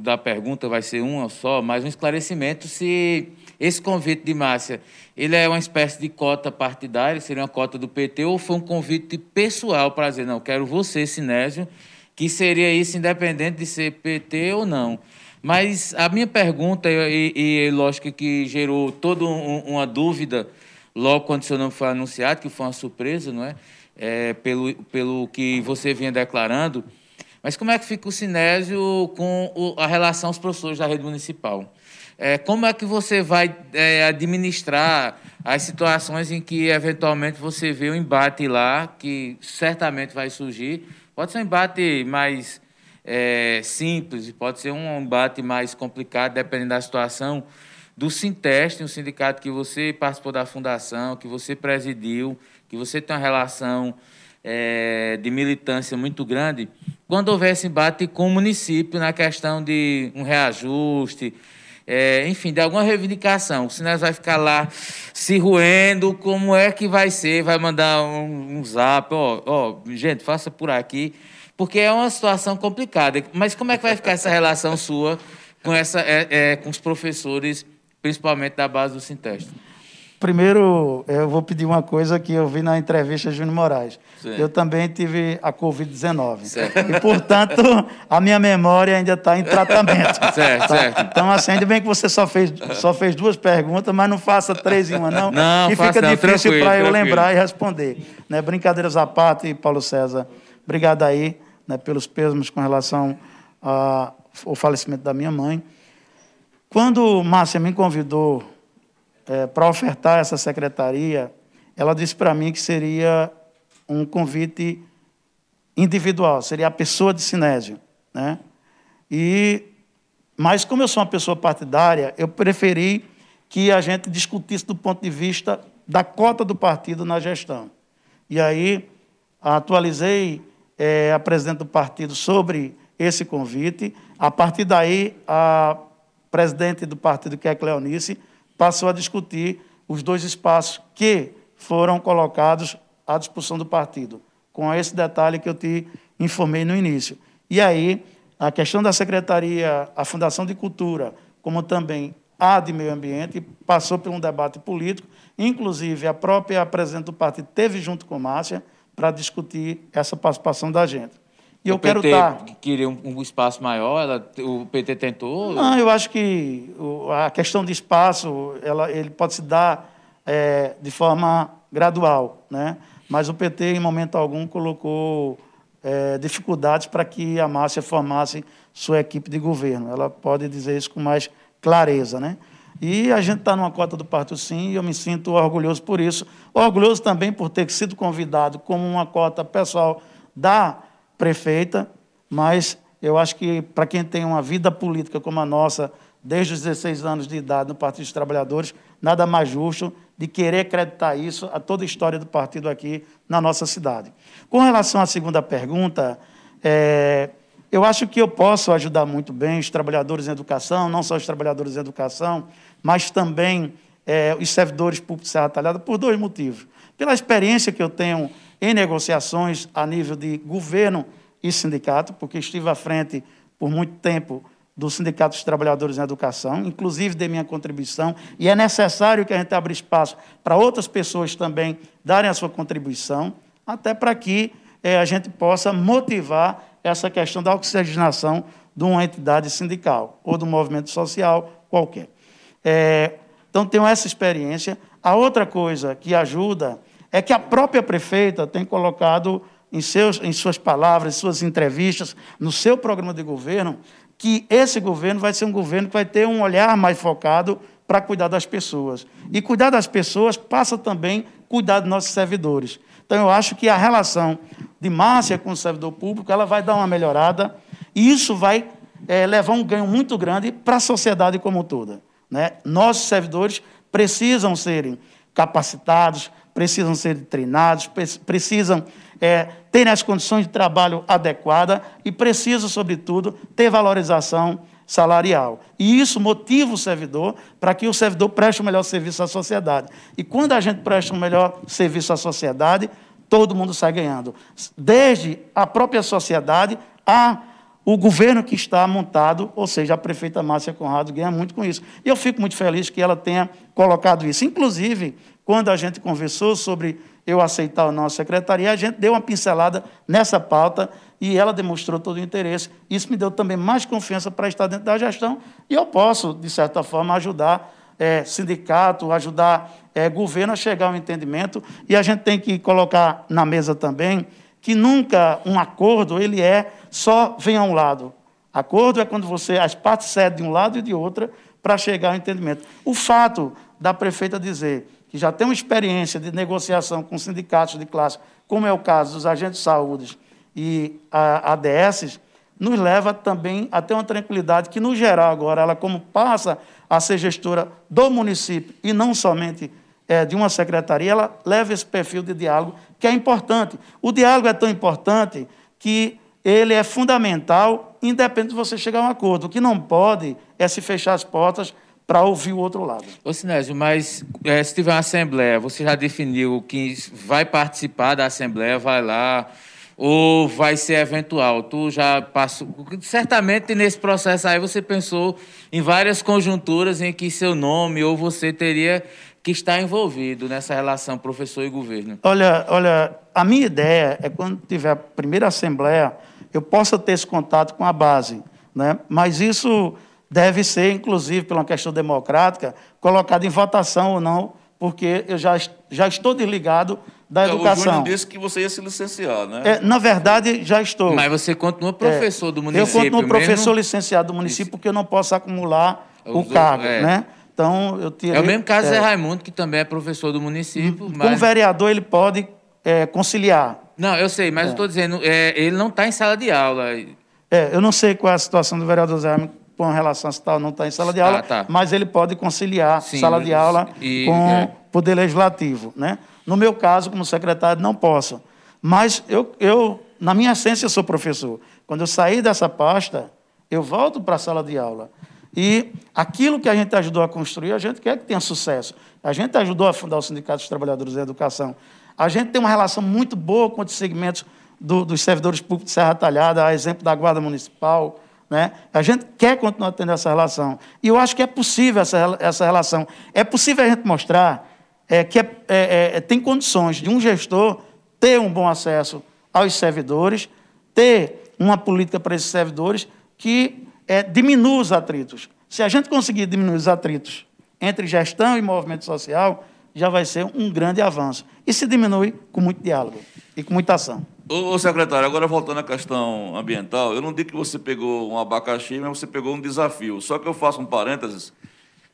da pergunta vai ser uma só, mas um esclarecimento se esse convite de Márcia, ele é uma espécie de cota partidária, seria uma cota do PT, ou foi um convite pessoal para dizer, não, quero você, Sinésio, que seria isso independente de ser PT ou não. Mas a minha pergunta, e, e lógico que gerou toda um, uma dúvida logo quando seu nome foi anunciado, que foi uma surpresa, não é? é? pelo, pelo que você vinha declarando. Mas como é que fica o Sinésio com o, a relação aos professores da rede municipal? É, como é que você vai é, administrar as situações em que, eventualmente, você vê um embate lá, que certamente vai surgir? Pode ser um embate mais é, simples, pode ser um embate mais complicado, dependendo da situação, do Sinteste, um sindicato que você participou da fundação, que você presidiu, que você tem uma relação é, de militância muito grande, quando houver esse embate com o município na questão de um reajuste, é, enfim, de alguma reivindicação. O Sinés vai ficar lá se roendo, como é que vai ser? Vai mandar um, um zap, ó, ó, gente, faça por aqui porque é uma situação complicada. Mas como é que vai ficar essa relação sua com, essa, é, é, com os professores, principalmente da base do Sinteste? Primeiro, eu vou pedir uma coisa que eu vi na entrevista de Júnior Moraes. Sim. Eu também tive a Covid-19. E, portanto, a minha memória ainda está em tratamento. Certo, tá? certo. Então, assim, ainda bem que você só fez, só fez duas perguntas, mas não faça três em uma, não. Não, que fica não, difícil para eu lembrar e responder. Né? Brincadeiras à parte, e Paulo César. Obrigado aí né, pelos pêsames com relação ao falecimento da minha mãe. Quando Márcia me convidou é, para ofertar essa secretaria, ela disse para mim que seria um convite individual, seria a pessoa de Sinésio. Né? E, mas, como eu sou uma pessoa partidária, eu preferi que a gente discutisse do ponto de vista da cota do partido na gestão. E aí atualizei é, a presidente do partido sobre esse convite. A partir daí, a presidente do partido, que é Cleonice, passou a discutir os dois espaços que foram colocados à disposição do partido, com esse detalhe que eu te informei no início. E aí, a questão da secretaria, a Fundação de Cultura, como também a de meio ambiente, passou por um debate político, inclusive a própria presidente do partido teve junto com Márcia para discutir essa participação da gente. E eu quero tá dar. queria um, um espaço maior, ela, o PT tentou? Não, eu acho que a questão de espaço ela, ele pode se dar é, de forma gradual, né? mas o PT, em momento algum, colocou é, dificuldades para que a Márcia formasse sua equipe de governo. Ela pode dizer isso com mais clareza. Né? E a gente está numa cota do Partido Sim e eu me sinto orgulhoso por isso. Orgulhoso também por ter sido convidado como uma cota pessoal da prefeita, mas eu acho que para quem tem uma vida política como a nossa, desde os 16 anos de idade no Partido dos Trabalhadores, nada mais justo de querer acreditar isso a toda a história do partido aqui na nossa cidade. Com relação à segunda pergunta, é, eu acho que eu posso ajudar muito bem os trabalhadores em educação, não só os trabalhadores em educação, mas também é, os servidores públicos de Serra Talhada, por dois motivos. Pela experiência que eu tenho em negociações a nível de governo e sindicato, porque estive à frente por muito tempo do Sindicato dos Trabalhadores em Educação, inclusive de minha contribuição, e é necessário que a gente abra espaço para outras pessoas também darem a sua contribuição, até para que é, a gente possa motivar essa questão da oxigenação de uma entidade sindical ou do movimento social qualquer. É, então, tenho essa experiência. A outra coisa que ajuda é que a própria prefeita tem colocado em, seus, em suas palavras, em suas entrevistas, no seu programa de governo, que esse governo vai ser um governo que vai ter um olhar mais focado para cuidar das pessoas. E cuidar das pessoas passa também cuidar dos nossos servidores. Então, eu acho que a relação de Márcia com o servidor público ela vai dar uma melhorada e isso vai é, levar um ganho muito grande para a sociedade como toda. Né? Nossos servidores precisam serem capacitados, precisam ser treinados, precisam é, ter as condições de trabalho adequadas e precisam, sobretudo, ter valorização salarial. E isso motiva o servidor para que o servidor preste o um melhor serviço à sociedade. E quando a gente presta um melhor serviço à sociedade, todo mundo sai ganhando. Desde a própria sociedade a o governo que está montado, ou seja, a prefeita Márcia Conrado ganha muito com isso. E eu fico muito feliz que ela tenha colocado isso. Inclusive, quando a gente conversou sobre eu aceitar não a secretaria, a gente deu uma pincelada nessa pauta e ela demonstrou todo o interesse. Isso me deu também mais confiança para estar dentro da gestão e eu posso, de certa forma, ajudar é, sindicato, ajudar é, governo a chegar ao entendimento. E a gente tem que colocar na mesa também que nunca um acordo ele é só vem a um lado. Acordo é quando você as partes cedem de um lado e de outra para chegar ao entendimento. O fato da prefeita dizer que já tem uma experiência de negociação com sindicatos de classe, como é o caso dos agentes de saúde e ADS, nos leva também a ter uma tranquilidade que, no geral, agora, ela, como passa a ser gestora do município e não somente é, de uma secretaria, ela leva esse perfil de diálogo, que é importante. O diálogo é tão importante que ele é fundamental, independente de você chegar a um acordo. O que não pode é se fechar as portas para ouvir o outro lado. Ô Sinésio, mas é, se tiver uma assembleia, você já definiu que vai participar da assembleia, vai lá, ou vai ser eventual? Tu já passou. Certamente nesse processo aí você pensou em várias conjunturas em que seu nome ou você teria que estar envolvido nessa relação professor e governo. Olha, olha, a minha ideia é quando tiver a primeira assembleia, eu possa ter esse contato com a base, né? Mas isso deve ser, inclusive, por uma questão democrática, colocado em votação ou não, porque eu já, já estou desligado da educação. O Júnior disse que você ia se licenciar, né? É, na verdade, já estou. Mas você continua professor é, do município. Eu continuo professor licenciado do município Isso. porque eu não posso acumular o cargo, é. né? Então, eu tirei, É o mesmo caso é, Zé Raimundo, que também é professor do município. Hum, mas... Com o vereador, ele pode é, conciliar. Não, eu sei, mas eu estou é. dizendo, é, ele não está em sala de aula. É, eu não sei qual é a situação do vereador Zé com relação a tal, não está em sala de aula, ah, tá. mas ele pode conciliar Sim, sala de aula e, com é. poder legislativo. Né? No meu caso, como secretário, não posso. Mas eu, eu, na minha essência, sou professor. Quando eu sair dessa pasta, eu volto para a sala de aula. E aquilo que a gente ajudou a construir, a gente quer que tenha sucesso. A gente ajudou a fundar o Sindicato dos Trabalhadores da Educação. A gente tem uma relação muito boa com os segmentos do, dos servidores públicos de Serra Talhada, a exemplo da Guarda Municipal, Né? A gente quer continuar tendo essa relação. E eu acho que é possível essa, essa relação. É possível a gente mostrar é, que é, é, é, tem condições de um gestor ter um bom acesso aos servidores, ter uma política para esses servidores que é, diminua os atritos. Se a gente conseguir diminuir os atritos entre gestão e movimento social, já vai ser um grande avanço. E se diminui com muito diálogo e com muita ação. Ô, secretário, agora voltando à questão ambiental, eu não digo que você pegou um abacaxi, mas você pegou um desafio. Só que eu faço um parênteses,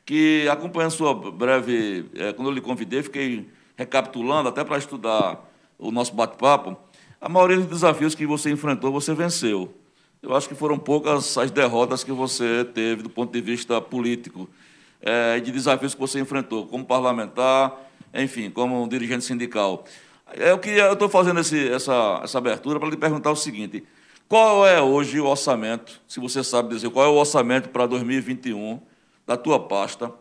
que acompanhando sua breve. É, quando eu lhe convidei, fiquei recapitulando, até para estudar o nosso bate-papo. A maioria dos desafios que você enfrentou, você venceu. Eu acho que foram poucas as derrotas que você teve do ponto de vista político, é, de desafios que você enfrentou, como parlamentar, enfim, como dirigente sindical. É o que eu estou fazendo esse, essa, essa abertura para lhe perguntar o seguinte: qual é hoje o orçamento, se você sabe dizer, qual é o orçamento para 2021 da tua pasta?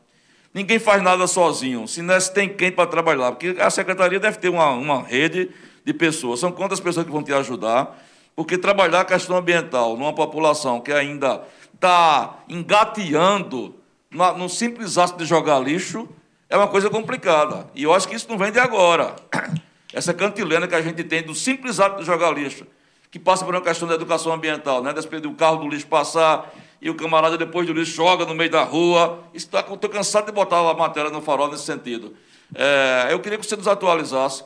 Ninguém faz nada sozinho, se não tem quem para trabalhar, porque a secretaria deve ter uma, uma rede de pessoas. São quantas pessoas que vão te ajudar? Porque trabalhar a questão ambiental numa população que ainda está engateando no simples ato de jogar lixo é uma coisa complicada. E eu acho que isso não vem de agora essa cantilena que a gente tem do simples ato de jogar lixo, que passa por uma questão da educação ambiental, né? Despedir o carro do lixo passar e o camarada depois do lixo joga no meio da rua. Estou tá, cansado de botar a matéria no farol nesse sentido. É, eu queria que você nos atualizasse.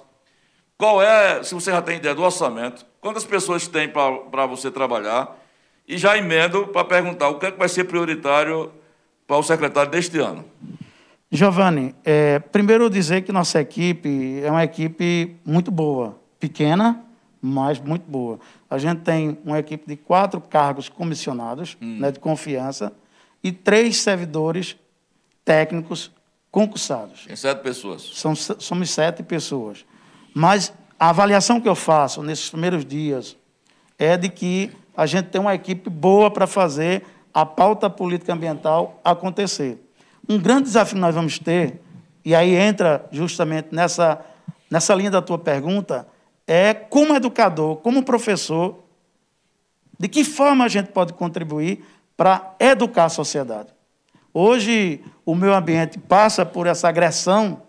Qual é, se você já tem ideia do orçamento, quantas pessoas tem para você trabalhar? E já emendo para perguntar o que, é que vai ser prioritário para o secretário deste ano. Giovanni, é, primeiro dizer que nossa equipe é uma equipe muito boa, pequena, mas muito boa. A gente tem uma equipe de quatro cargos comissionados, hum. né, de confiança, e três servidores técnicos concursados. Tem sete pessoas. São, somos sete pessoas. Mas a avaliação que eu faço nesses primeiros dias é de que a gente tem uma equipe boa para fazer a pauta política ambiental acontecer. Um grande desafio que nós vamos ter, e aí entra justamente nessa, nessa linha da tua pergunta, é como educador, como professor, de que forma a gente pode contribuir para educar a sociedade. Hoje, o meio ambiente passa por essa agressão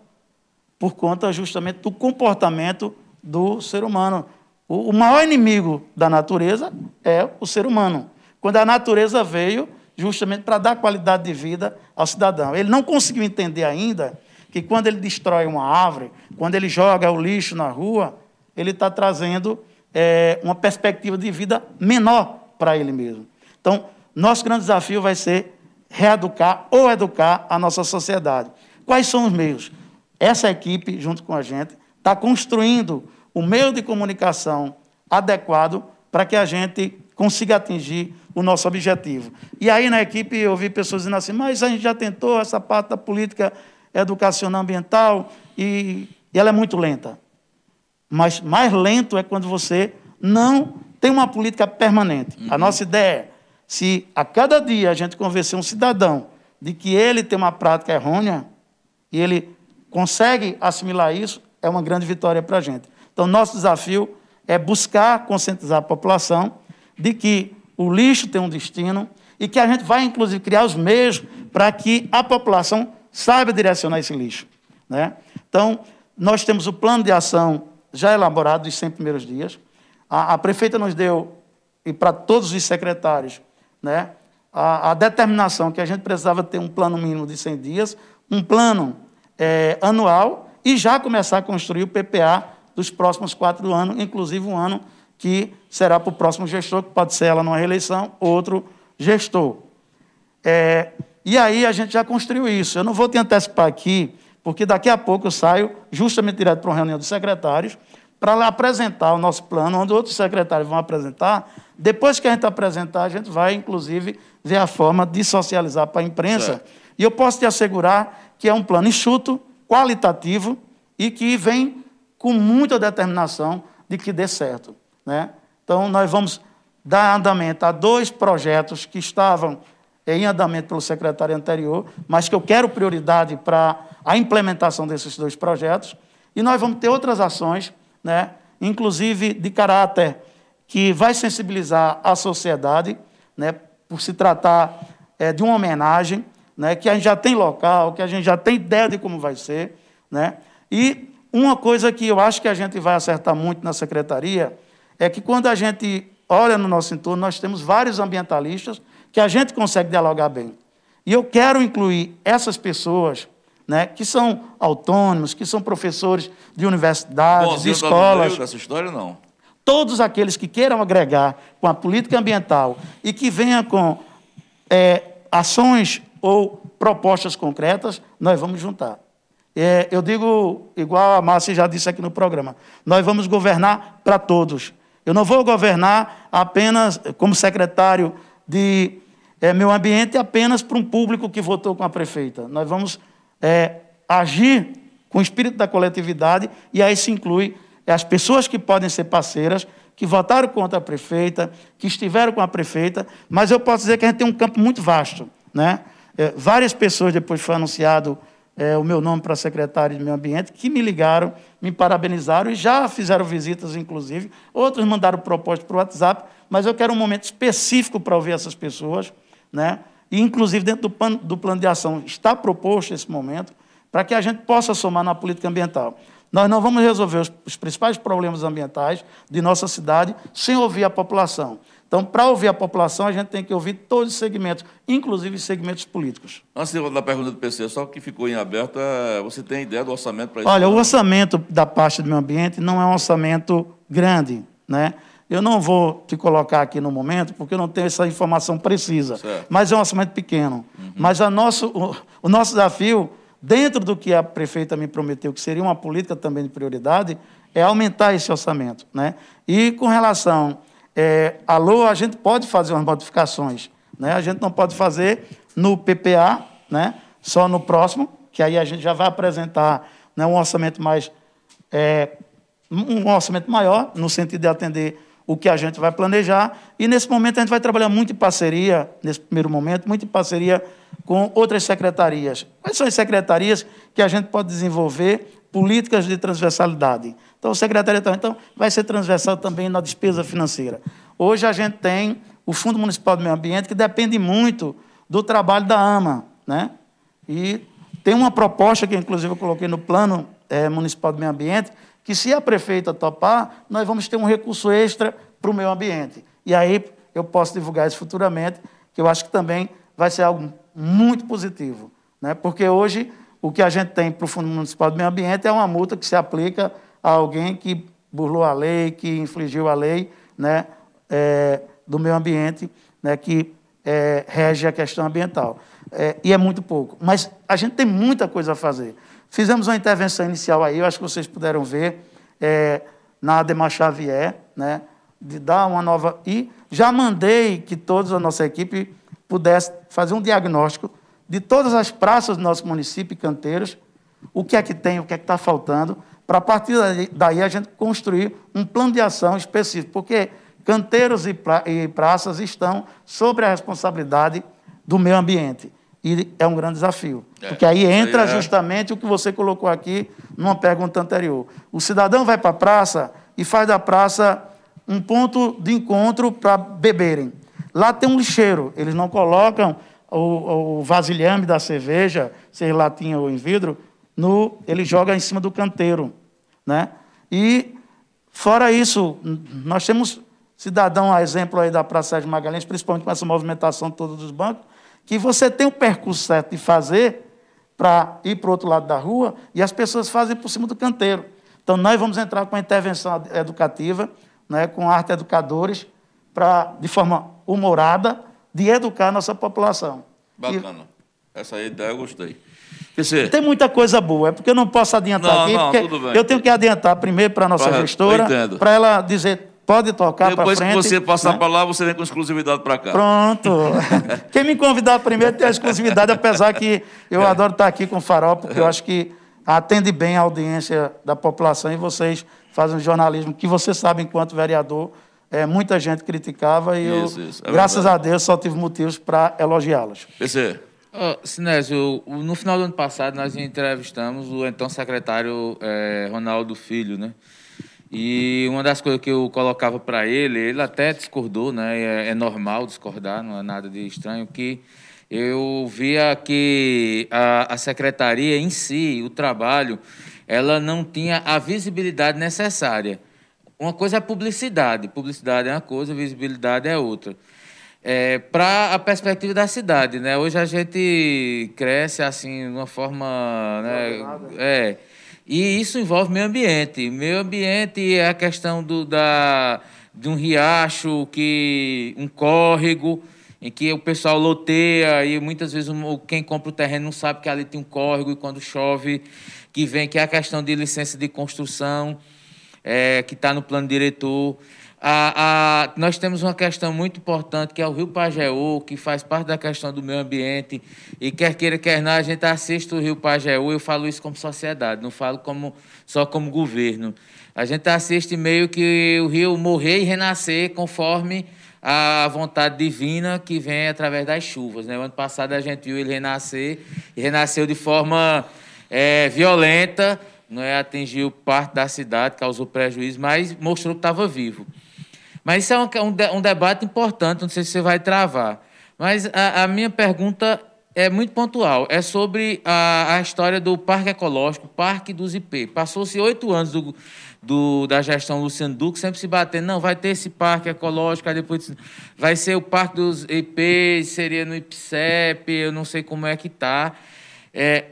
por conta justamente do comportamento do ser humano. O maior inimigo da natureza é o ser humano. Quando a natureza veio justamente para dar qualidade de vida ao cidadão. Ele não conseguiu entender ainda que quando ele destrói uma árvore, quando ele joga o lixo na rua, ele está trazendo é, uma perspectiva de vida menor para ele mesmo. Então, nosso grande desafio vai ser reeducar ou educar a nossa sociedade. Quais são os meios? Essa equipe, junto com a gente, está construindo o meio de comunicação adequado para que a gente consiga atingir o nosso objetivo. E aí na equipe eu vi pessoas dizendo assim, mas a gente já tentou essa parte da política educacional ambiental e, e ela é muito lenta. Mas mais lento é quando você não tem uma política permanente. Uhum. A nossa ideia é, se a cada dia a gente convencer um cidadão de que ele tem uma prática errônea e ele consegue assimilar isso, é uma grande vitória para a gente. Então, nosso desafio é buscar conscientizar a população de que o lixo tem um destino e que a gente vai, inclusive, criar os meios para que a população saiba direcionar esse lixo. Né? Então, nós temos o plano de ação já elaborado dos 100 primeiros dias. A, a prefeita nos deu, e para todos os secretários, né, a, a, determinação que a gente precisava ter um plano mínimo de 100 dias, um plano é, anual e já começar a construir o PPA dos próximos quatro anos, inclusive um ano que será para o próximo gestor, que pode ser ela numa reeleição, outro gestor. É, e aí a gente já construiu isso. Eu não vou te antecipar aqui, porque daqui a pouco eu saio justamente direto para uma reunião dos secretários, para lá apresentar o nosso plano, onde outros secretários vão apresentar. Depois que a gente apresentar, a gente vai, inclusive, ver a forma de socializar para a imprensa. Certo. E eu posso te assegurar que é um plano enxuto, qualitativo e que vem com muita determinação de que dê certo. Né? Então, nós vamos dar andamento a dois projetos que estavam em andamento pelo secretário anterior, mas que eu quero prioridade para a implementação desses dois projetos. E nós vamos ter outras ações, né? inclusive de caráter que vai sensibilizar a sociedade, né? por se tratar é, de uma homenagem, né, que a gente já tem local, que a gente já tem ideia de como vai ser. Né? E uma coisa que eu acho que a gente vai acertar muito na secretaria é que quando a gente olha no nosso entorno, nós temos vários ambientalistas que a gente consegue dialogar bem. E eu quero incluir essas pessoas né, que são autônomos, que são professores de universidades, de escolas. Dessa história, não. Todos aqueles que queiram agregar com a política ambiental e que venham com é, ações ou propostas concretas, nós vamos juntar. É, eu digo, igual a Márcia já disse aqui no programa, nós vamos governar para todos. Eu não vou governar apenas como secretário de é, meio ambiente apenas para um público que votou com a prefeita. Nós vamos é, agir com o espírito da coletividade e aí se inclui as pessoas que podem ser parceiras, que votaram contra a prefeita, que estiveram com a prefeita, mas eu posso dizer que a gente tem um campo muito vasto. Né? É, várias pessoas, depois foi anunciado é, o meu nome para secretário de Meio Ambiente, que me ligaram, me parabenizaram e já fizeram visitas, inclusive. Outros mandaram propostas para o WhatsApp, mas eu quero um momento específico para ouvir essas pessoas. Né? E, inclusive, dentro do plano, do plano de ação está proposto esse momento para que a gente possa somar na política ambiental. Nós não vamos resolver os, os principais problemas ambientais de nossa cidade sem ouvir a população. Então, para ouvir a população, a gente tem que ouvir todos os segmentos, inclusive os segmentos políticos. Antes da pergunta do PC, só que ficou em aberto, é, você tem ideia do orçamento para isso? Olha, o orçamento da parte do meio ambiente não é um orçamento grande, né? Eu não vou te colocar aqui no momento, porque eu não tenho essa informação precisa. Certo. Mas é um orçamento pequeno. Uhum. Mas a nosso, o, o, nosso desafio, dentro do que a prefeita me prometeu, que seria uma política também de prioridade, é aumentar esse orçamento. Né? E com relação é, alô, a gente pode fazer umas modificações. Né? A gente não pode fazer no PPA, né? só no próximo, que aí a gente já vai apresentar né, um orçamento mais. É, um orçamento maior, no sentido de atender o que a gente vai planejar. E nesse momento a gente vai trabalhar muito em parceria, nesse primeiro momento, muito em parceria com outras secretarias. Quais são as secretarias que a gente pode desenvolver políticas de transversalidade? Então, o secretário então, vai ser transversal também na despesa financeira. Hoje a gente tem o Fundo Municipal do Meio Ambiente, que depende muito do trabalho da AMA. Né? E tem uma proposta que, inclusive, eu coloquei no Plano é, Municipal do Meio Ambiente, que se a prefeita topar, nós vamos ter um recurso extra para o meio ambiente. E aí eu posso divulgar isso futuramente, que eu acho que também vai ser algo muito positivo. Né? Porque hoje o que a gente tem para o Fundo Municipal do Meio Ambiente é uma multa que se aplica a alguém que burlou a lei, que infligiu a lei né, é, do meio ambiente, né, que é, rege a questão ambiental. É, e é muito pouco. Mas a gente tem muita coisa a fazer. Fizemos uma intervenção inicial aí, eu acho que vocês puderam ver, é, na Ademar Xavier, né, de dar uma nova. E já mandei que toda a nossa equipe pudesse fazer um diagnóstico de todas as praças do nosso município e canteiros, o que é que tem, o que é que está faltando, para a partir daí a gente construir um plano de ação específico, porque canteiros e, pra, e praças estão sobre a responsabilidade do meio ambiente. E é um grande desafio. É, porque aí entra é. justamente o que você colocou aqui numa pergunta anterior. O cidadão vai para a praça e faz da praça um ponto de encontro para beberem. Lá tem um lixeiro, eles não colocam o, o vasilhame da cerveja, seja latinha ou em vidro, no, ele joga em cima do canteiro. Né? E, fora isso, nós temos cidadão, a exemplo aí da Praça de Magalhães, principalmente com essa movimentação toda dos bancos, que você tem o percurso certo de fazer para ir para o outro lado da rua e as pessoas fazem por cima do canteiro. Então, nós vamos entrar com a intervenção educativa, né, com arte educadores, para, de forma humorada, de educar a nossa população. Bacana. E... Essa ideia eu gostei. Tem muita coisa boa, é porque eu não posso adiantar não, aqui, não, porque eu tenho que adiantar primeiro para a nossa pra, gestora, para ela dizer, pode tocar para frente. Depois que você passar né? para lá, você vem com exclusividade para cá. Pronto. Quem me convidar primeiro tem a exclusividade, apesar que eu é. adoro estar aqui com o Farol, porque eu acho que atende bem a audiência da população e vocês fazem um jornalismo que você sabe, enquanto vereador, é, muita gente criticava e isso, eu, isso, é graças verdade. a Deus, só tive motivos para elogiá-los. PC. Sinésio, no final do ano passado nós entrevistamos o então secretário é, Ronaldo Filho, né? E uma das coisas que eu colocava para ele, ele até discordou, né? É, é, normal discordar, não é nada de estranho, que eu via que a, a secretaria em si, o trabalho, ela não tinha a visibilidade necessária. Uma coisa é publicidade, publicidade é uma coisa, visibilidade é outra. É, para a perspectiva da cidade, né? Hoje a gente cresce assim de uma forma, né? É. E isso envolve meio ambiente. Meio ambiente é a questão do, da, de um riacho, que um córrego, em que o pessoal loteia e muitas vezes quem compra o terreno não sabe que ali tem um córrego e quando chove que vem, que é a questão de licença de construção, é, que está no plano diretor. A, a, nós temos uma questão muito importante, que é o Rio Pajeú, que faz parte da questão do meio ambiente. E quer queira, quer não, a gente assiste o Rio Pajeú, eu falo isso como sociedade, não falo como, só como governo. A gente assiste meio que o rio morrer e renascer conforme a vontade divina que vem através das chuvas. Né? O ano passado a gente viu ele renascer, e renasceu de forma é, violenta, não é? atingiu parte da cidade, causou prejuízo, mas mostrou que estava vivo. Mas isso é um, um, debate importante, não sei se você vai travar. Mas a, a minha pergunta é muito pontual. É sobre a, a, história do Parque Ecológico, Parque dos IP. Passou-se oito anos do, do, da gestão Luciano Duque, sempre se batendo, não, vai ter esse parque ecológico, aí depois vai ser o Parque dos IP, seria no IPCEP, eu não sei como é que está. É,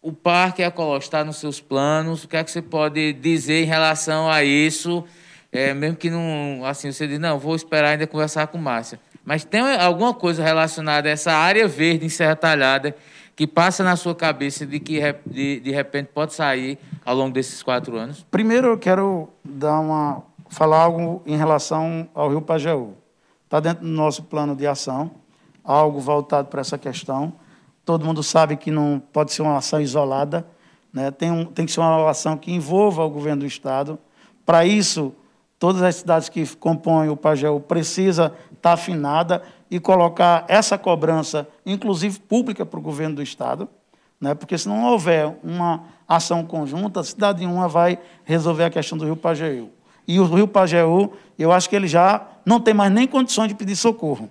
o Parque Ecológico está nos seus planos, o que é que você pode dizer em relação a isso? É, mesmo que não, assim, você diz, não, vou esperar ainda conversar com Márcia. Mas tem alguma coisa relacionada a essa área verde em Serra Talhada que passa na sua cabeça de que de, de repente pode sair ao longo desses quatro anos? Primeiro eu quero dar uma, falar algo em relação ao Rio Pajeú. Está dentro do nosso plano de ação, algo voltado para essa questão. Todo mundo sabe que não pode ser uma ação isolada, né? tem, um, tem que ser uma ação que envolva o governo do Estado. Para isso, Todas as cidades que compõem o Pageu precisa estar afinada e colocar essa cobrança, inclusive pública, para o governo do Estado, né? porque se não houver uma ação conjunta, a cidade nenhuma vai resolver a questão do Rio Pajeú. E o Rio Pajeú, eu acho que ele já não tem mais nem condições de pedir socorro.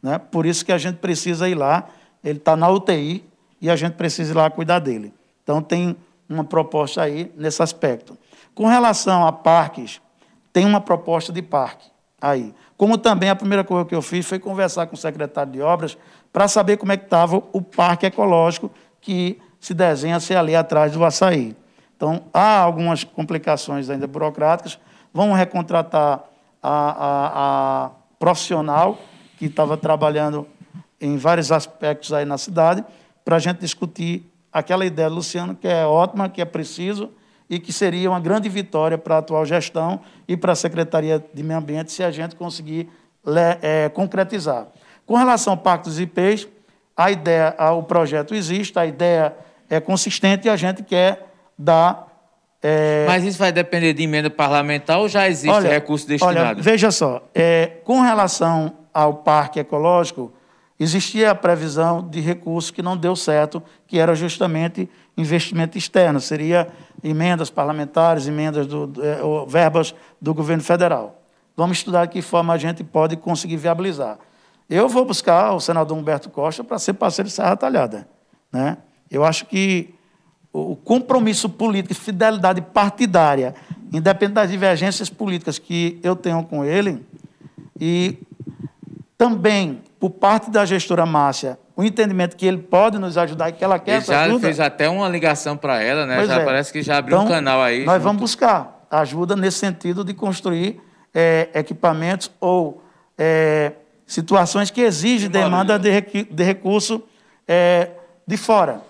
Né? Por isso que a gente precisa ir lá, ele está na UTI e a gente precisa ir lá cuidar dele. Então, tem uma proposta aí nesse aspecto. Com relação a parques, tem uma proposta de parque aí. Como também a primeira coisa que eu fiz foi conversar com o secretário de obras para saber como é que estava o parque ecológico que se desenha ser ali atrás do açaí. Então, há algumas complicações ainda burocráticas. Vamos recontratar a, a, a profissional que estava trabalhando em vários aspectos aí na cidade, para a gente discutir aquela ideia do Luciano, que é ótima, que é preciso, e que seria uma grande vitória para a atual gestão e para a Secretaria de Meio Ambiente se a gente conseguir é, concretizar. Com relação ao Pacto dos IPs, a ideia, o projeto existe, a ideia é consistente e a gente quer dar. É... Mas isso vai depender de emenda parlamentar ou já existe olha, recurso destinado? Olha, veja só, é, com relação ao parque ecológico, existia a previsão de recurso que não deu certo, que era justamente investimento externo, seria emendas parlamentares, emendas do, é, verbas do governo federal. Vamos estudar de que forma a gente pode conseguir viabilizar. Eu vou buscar o senador Humberto Costa para ser parceiro de Serra Talhada. Né? Eu acho que o compromisso político fidelidade partidária, independente das divergências políticas que eu tenho com ele, e também por parte da gestora Márcia, o entendimento que ele pode nos ajudar e que ela quer ele essa ajuda. fez até uma ligação para ela, né? já é. parece que já abriu então, um canal aí. Nós junto. vamos buscar ajuda nesse sentido de construir é, equipamentos ou é, situações que exigem de demanda de, de recurso é, de fora.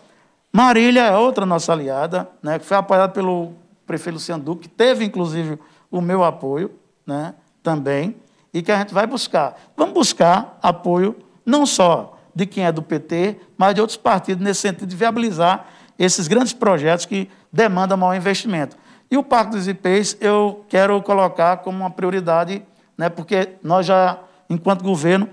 Marília é outra nossa aliada, né, que foi apoiada pelo prefeito Luciano Duque, que teve, inclusive, o meu apoio né, também, e que a gente vai buscar. Vamos buscar apoio não só de quem é do PT, mas de outros partidos, nesse sentido de viabilizar esses grandes projetos que demandam maior investimento. E o Parque dos IPs eu quero colocar como uma prioridade, né, porque nós já, enquanto governo,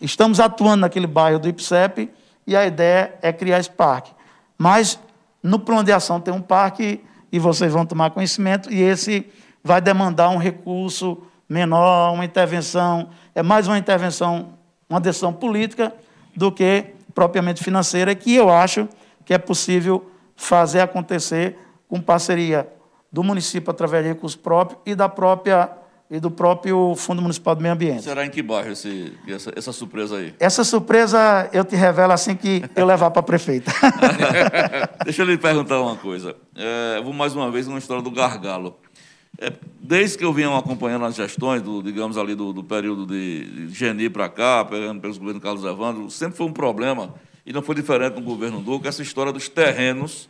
estamos atuando naquele bairro do IPSEP e a ideia é criar esse parque. Mas no plano de ação tem um parque e vocês vão tomar conhecimento, e esse vai demandar um recurso menor, uma intervenção, é mais uma intervenção, uma decisão política do que propriamente financeira, que eu acho que é possível fazer acontecer com parceria do município através de recursos próprios e da própria e do próprio Fundo Municipal do Meio Ambiente. Será em que bairro esse, essa, essa surpresa aí? Essa surpresa eu te revelo assim que eu levar para a prefeita. Deixa eu lhe perguntar uma coisa. É, vou mais uma vez numa história do gargalo. É, desde que eu venho acompanhando as gestões, do, digamos ali, do, do período de, Geni para cá, pegando pelos governos Carlos Evandro, sempre foi um problema, e não foi diferente no governo Duque, essa história dos terrenos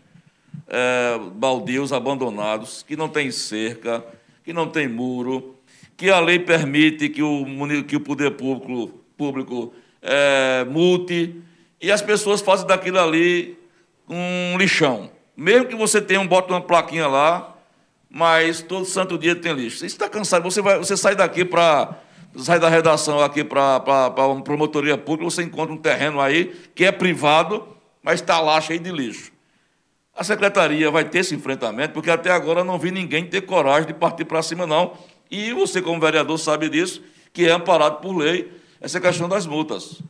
é, baldios abandonados, que não tem cerca, que não tem muro, que a lei permite que o, que o poder público, público é, multe, e as pessoas fazem daquilo ali um lixão. Mesmo que você tenha um, bota uma plaquinha lá, mas todo santo dia tem lixo. Você está cansado, você, vai, você sai daqui para. Sai da redação aqui para uma promotoria pública, você encontra um terreno aí que é privado, mas está lá cheio de lixo. A secretaria vai ter esse enfrentamento, porque até agora não vi ninguém ter coragem de partir para cima, não. E você, como vereador, sabe disso, que é amparado por lei essa questão das multas.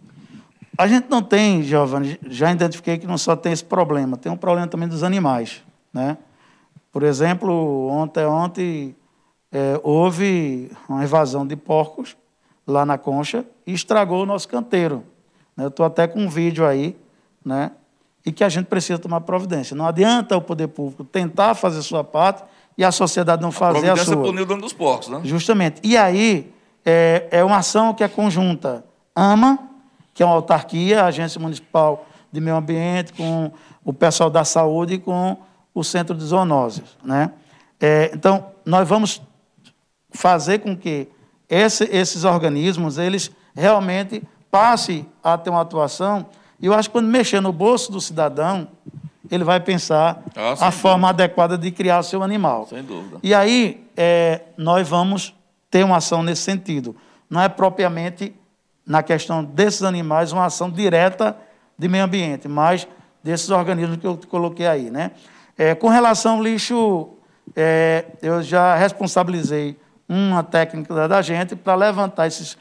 A gente não tem, Giovanni, já identifiquei que não só tem esse problema, tem um problema também dos animais. Né? Por exemplo, ontem, ontem é, houve uma invasão de porcos lá na concha e estragou o nosso canteiro. Né? Eu estou até com um vídeo aí, né? e que a gente precisa tomar providência. Não adianta o poder público tentar fazer sua parte e a sociedade não fazer a, providência sua. punir o dono dos porcos, né? Justamente. E aí é, é uma ação que é conjunta. AMA, que é uma autarquia, a Agência Municipal de Meio Ambiente, com o pessoal da saúde e com o Centro de Zoonoses. Né? É, então, nós vamos fazer com que esse, esses organismos eles realmente passem a ter uma atuação e eu acho que quando mexer no bolso do cidadão, ele vai pensar ah, a forma adequada de criar o seu animal. Sem dúvida. E aí, é, nós vamos ter uma ação nesse sentido. Não é propriamente, na questão desses animais, uma ação direta de meio ambiente, mas desses organismos que eu coloquei aí. Né? É, com relação ao lixo, é, eu já responsabilizei uma técnica da gente para levantar esses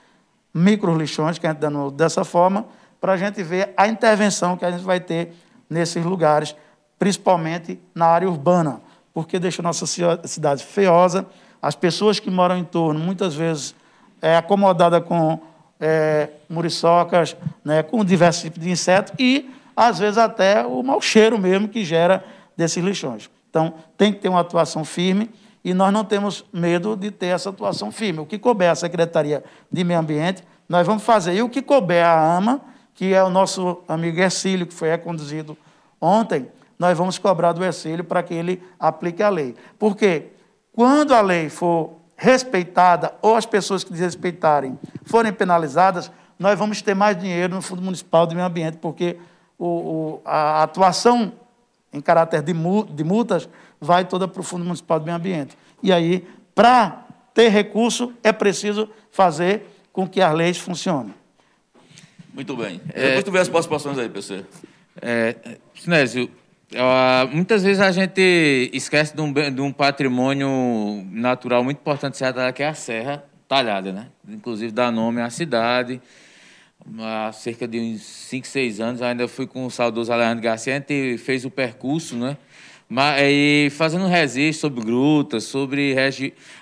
micro lixões que a gente dando dessa forma para a gente ver a intervenção que a gente vai ter nesses lugares, principalmente na área urbana, porque deixa a nossa cidade feiosa, as pessoas que moram em torno, muitas vezes, é acomodada com é, muriçocas, né, com diversos tipos de insetos e, às vezes, até o mau cheiro mesmo que gera desses lixões. Então, tem que ter uma atuação firme e nós não temos medo de ter essa atuação firme. O que couber a Secretaria de Meio Ambiente, nós vamos fazer. E o que couber a AMA, que é o nosso amigo Ercílio, que foi reconduzido ontem, nós vamos cobrar do Ercílio para que ele aplique a lei. Porque quando a lei for respeitada ou as pessoas que desrespeitarem forem penalizadas, nós vamos ter mais dinheiro no Fundo Municipal de Meio Ambiente, porque o, o, a atuação em caráter de, de multas vai toda para o Fundo Municipal de Meio Ambiente. E aí, para ter recurso, é preciso fazer com que as leis funcionem. Muito bem. É, Depois tu vê as participações aí, PC. É, Sinésio, muitas vezes a gente esquece de um, de um patrimônio natural muito importante que é a Serra Talhada, né? Inclusive dá nome à cidade. Há cerca de uns 5, 6 anos, ainda fui com o saudoso Alejandro Garcia, a gente fez o percurso, né? Mas, e fazendo registro sobre grutas, sobre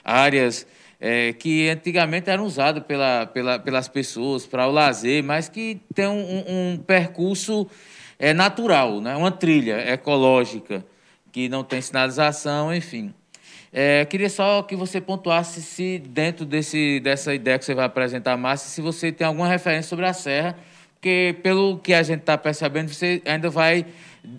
áreas é, que antigamente eram usados pela, pela, pelas pessoas para o lazer, mas que tem um, um percurso é, natural, né? uma trilha ecológica, que não tem sinalização, enfim. É, queria só que você pontuasse se, dentro desse, dessa ideia que você vai apresentar, Márcia, se você tem alguma referência sobre a Serra, porque, pelo que a gente está percebendo, você ainda vai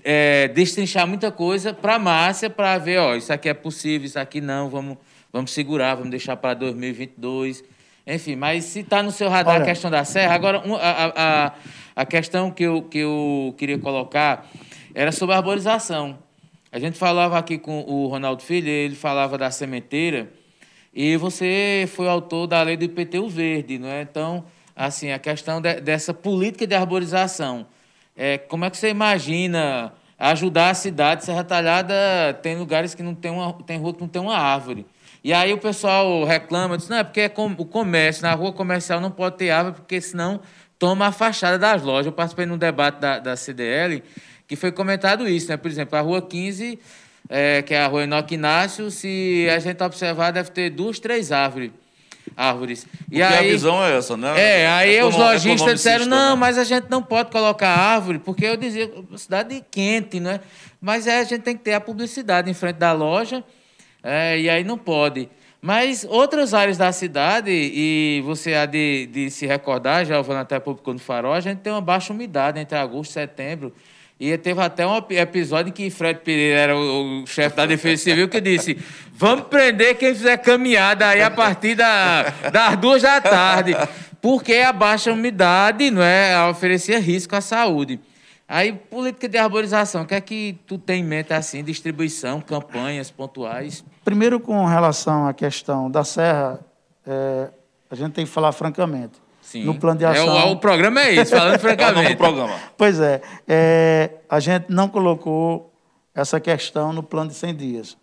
é, destrinchar muita coisa para a Márcia, para ver, ó, isso aqui é possível, isso aqui não, vamos vamos segurar, vamos deixar para 2022. Enfim, mas se está no seu radar Olha. a questão da serra, agora a, a, a questão que eu, que eu queria colocar era sobre a arborização. A gente falava aqui com o Ronaldo Filho, ele falava da sementeira, e você foi autor da lei do IPTU verde, não é? Então, assim, a questão de, dessa política de arborização. É, como é que você imagina ajudar a cidade. Serra Talhada tem lugares que não tem uma, tem rua que não tem uma árvore. E aí o pessoal reclama, diz, não, é porque é com, o comércio, na rua comercial não pode ter árvore, porque senão toma a fachada das lojas. Eu participei num debate da, da CDL que foi comentado isso, né? Por exemplo, a rua 15, é, que é a rua Enoque Inácio, se a gente observar, deve ter duas, três árvores árvores. E aí, a visão é essa, né? É, aí os lojistas disseram, não, né? mas a gente não pode colocar árvore, porque eu dizia, cidade quente, não é? Mas é, a gente tem que ter a publicidade em frente da loja, é, e aí não pode. Mas outras áreas da cidade, e você há de, de se recordar, já ouvindo até público no farol, a gente tem uma baixa umidade entre agosto e setembro. E teve até um episódio em que Fred Pereira era o, chefe da Defesa Civil que disse: vamos prender quem fizer caminhada aí a partir da, das duas da tarde, porque a baixa umidade não é, oferecia risco à saúde. Aí, política de arborização, o que é que tu tem em mente assim, distribuição, campanhas pontuais? Primeiro, com relação à questão da serra, é, a gente tem que falar francamente. Sim. no plano de ação. É, o, o programa é isso, falando francamente. é programa. Pois é, é, a gente não colocou essa questão no plano de 100 dias.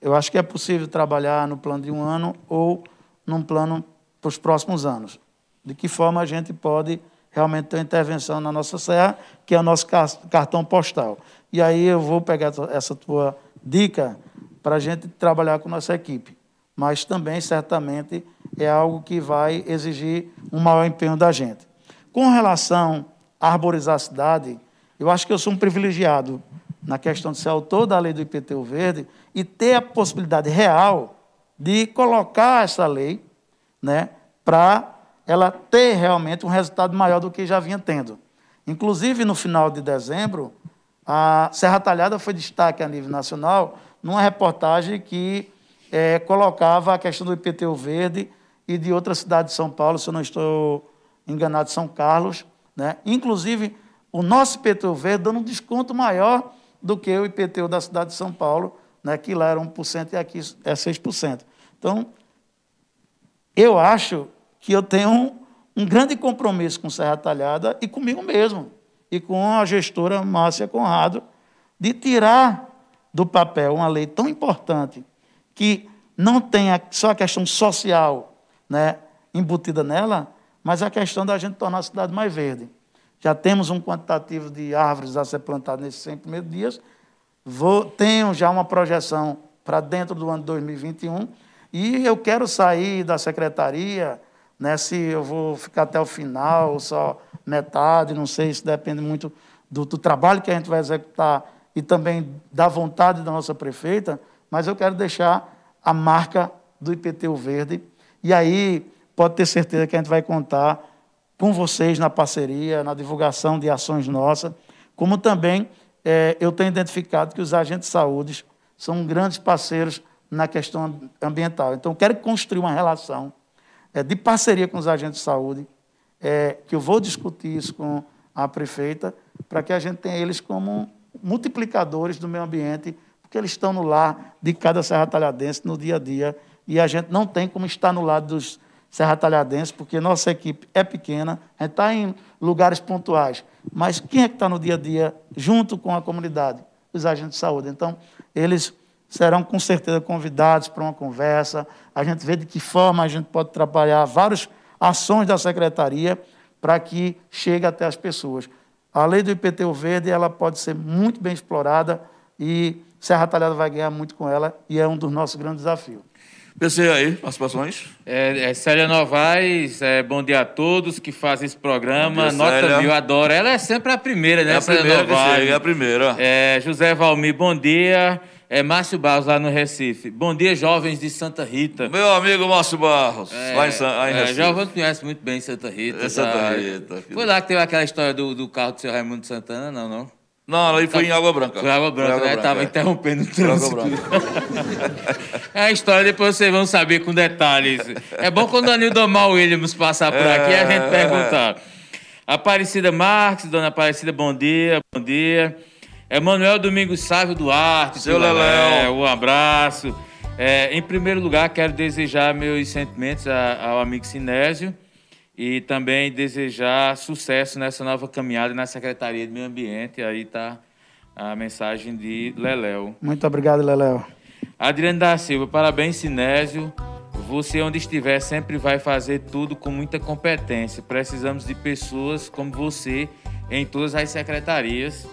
Eu acho que é possível trabalhar no plano de um ano ou num plano para os próximos anos. De que forma a gente pode realmente ter uma intervenção na nossa serra, que é o nosso cartão postal. E aí eu vou pegar essa tua dica para a gente trabalhar com nossa equipe. Mas também, certamente, é algo que vai exigir um maior empenho da gente. Com relação a arborizar a cidade, eu acho que eu sou um privilegiado na questão de ser autor da lei do IPTU verde e ter a possibilidade real de colocar essa lei né, para ela ter realmente um resultado maior do que já vinha tendo. Inclusive, no final de dezembro, a Serra Talhada foi destaque a nível nacional numa reportagem que é, colocava a questão do IPTU verde e de outra cidade de São Paulo, se eu não estou enganado, São Carlos. Né? Inclusive, o nosso IPTU verde dando um desconto maior do que o IPTU da cidade de São Paulo, né? que lá era 1% e aqui é 6%. Então, eu acho que eu tenho um, um grande compromisso com Serra Talhada e comigo mesmo, e com a gestora Márcia Conrado, de tirar do papel uma lei tão importante que não tenha só a questão social, né, embutida nela, mas a questão da gente tornar a cidade mais verde. Já temos um quantitativo de árvores a ser plantadas nesses 100 primeiros dias. Vou, tenho já uma projeção para dentro do ano 2021 e eu quero sair da secretaria, né, se eu vou ficar até o final, só metade, não sei, isso depende muito do, do trabalho que a gente vai executar e também da vontade da nossa prefeita, mas eu quero deixar a marca do IPTU Verde e aí pode ter certeza que a gente vai contar com vocês na parceria, na divulgação de ações nossas, como também é, eu tenho identificado que os agentes de saúde são grandes parceiros na questão ambiental. Então, quero construir uma relação é, de parceria com os agentes de saúde, é, que eu vou discutir isso com a prefeita, para que a gente tenha eles como multiplicadores do meio ambiente, porque eles estão no lar de cada serra talhadense no dia a dia e a gente não tem como estar no lado dos Serra Talhadenses, porque nossa equipe é pequena, a gente está em lugares pontuais. Mas quem é que está no dia a dia junto com a comunidade? Os agentes de saúde. Então, eles serão com certeza convidados para uma conversa. A gente vê de que forma a gente pode trabalhar várias ações da secretaria para que chegue até as pessoas. A lei do IPTU verde ela pode ser muito bem explorada e Serra Talhada vai ganhar muito com ela e é um dos nossos grandes desafios. PC aí, participações. É, é Célia Novaes, é, bom dia a todos que fazem esse programa. Dia, Nota Célia. mil, adoro. Ela é sempre a primeira, né? É a primeira que chega, é a primeira. É, José Valmir, bom dia. É Márcio Barros, lá no Recife. Bom dia, jovens de Santa Rita. Meu amigo Márcio Barros, é, lá em, lá em é, Recife. Jovem conhece muito bem Santa Rita. É Santa tá? Rita. Foi lá que teve aquela história do, do carro do seu Raimundo Santana, não, não? Não, ali foi em Água Branca. Foi Água Branca, né? Estava é. interrompendo o trânsito. é a história, depois vocês vão saber com detalhes. É bom quando o Anildo Mal Williams passar por aqui e a gente é. perguntar. Aparecida Marques, dona Aparecida, bom dia, bom dia. Emanuel Domingos Sávio Duarte. Seu Leléo. Um abraço. É, em primeiro lugar, quero desejar meus sentimentos ao amigo Sinésio e também desejar sucesso nessa nova caminhada na Secretaria de Meio Ambiente. Aí está a mensagem de Leléo. Muito obrigado, Leléo. Adriano da Silva, parabéns, Sinésio. Você, onde estiver, sempre vai fazer tudo com muita competência. Precisamos de pessoas como você em todas as secretarias.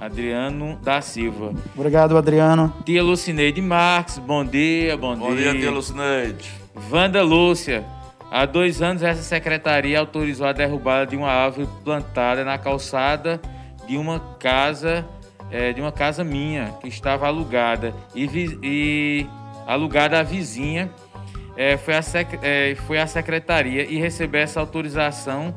Adriano da Silva. Obrigado, Adriano. Tia Lucineide Marques, bom dia, bom, Bom dia, tia Lucineide. Wanda Lúcia, há dois anos essa secretaria autorizou a derrubada de uma árvore plantada na calçada de uma casa, é, de uma casa minha que estava alugada e, vi- e alugada à vizinha. É, foi, a sec- é, foi a secretaria e recebeu essa autorização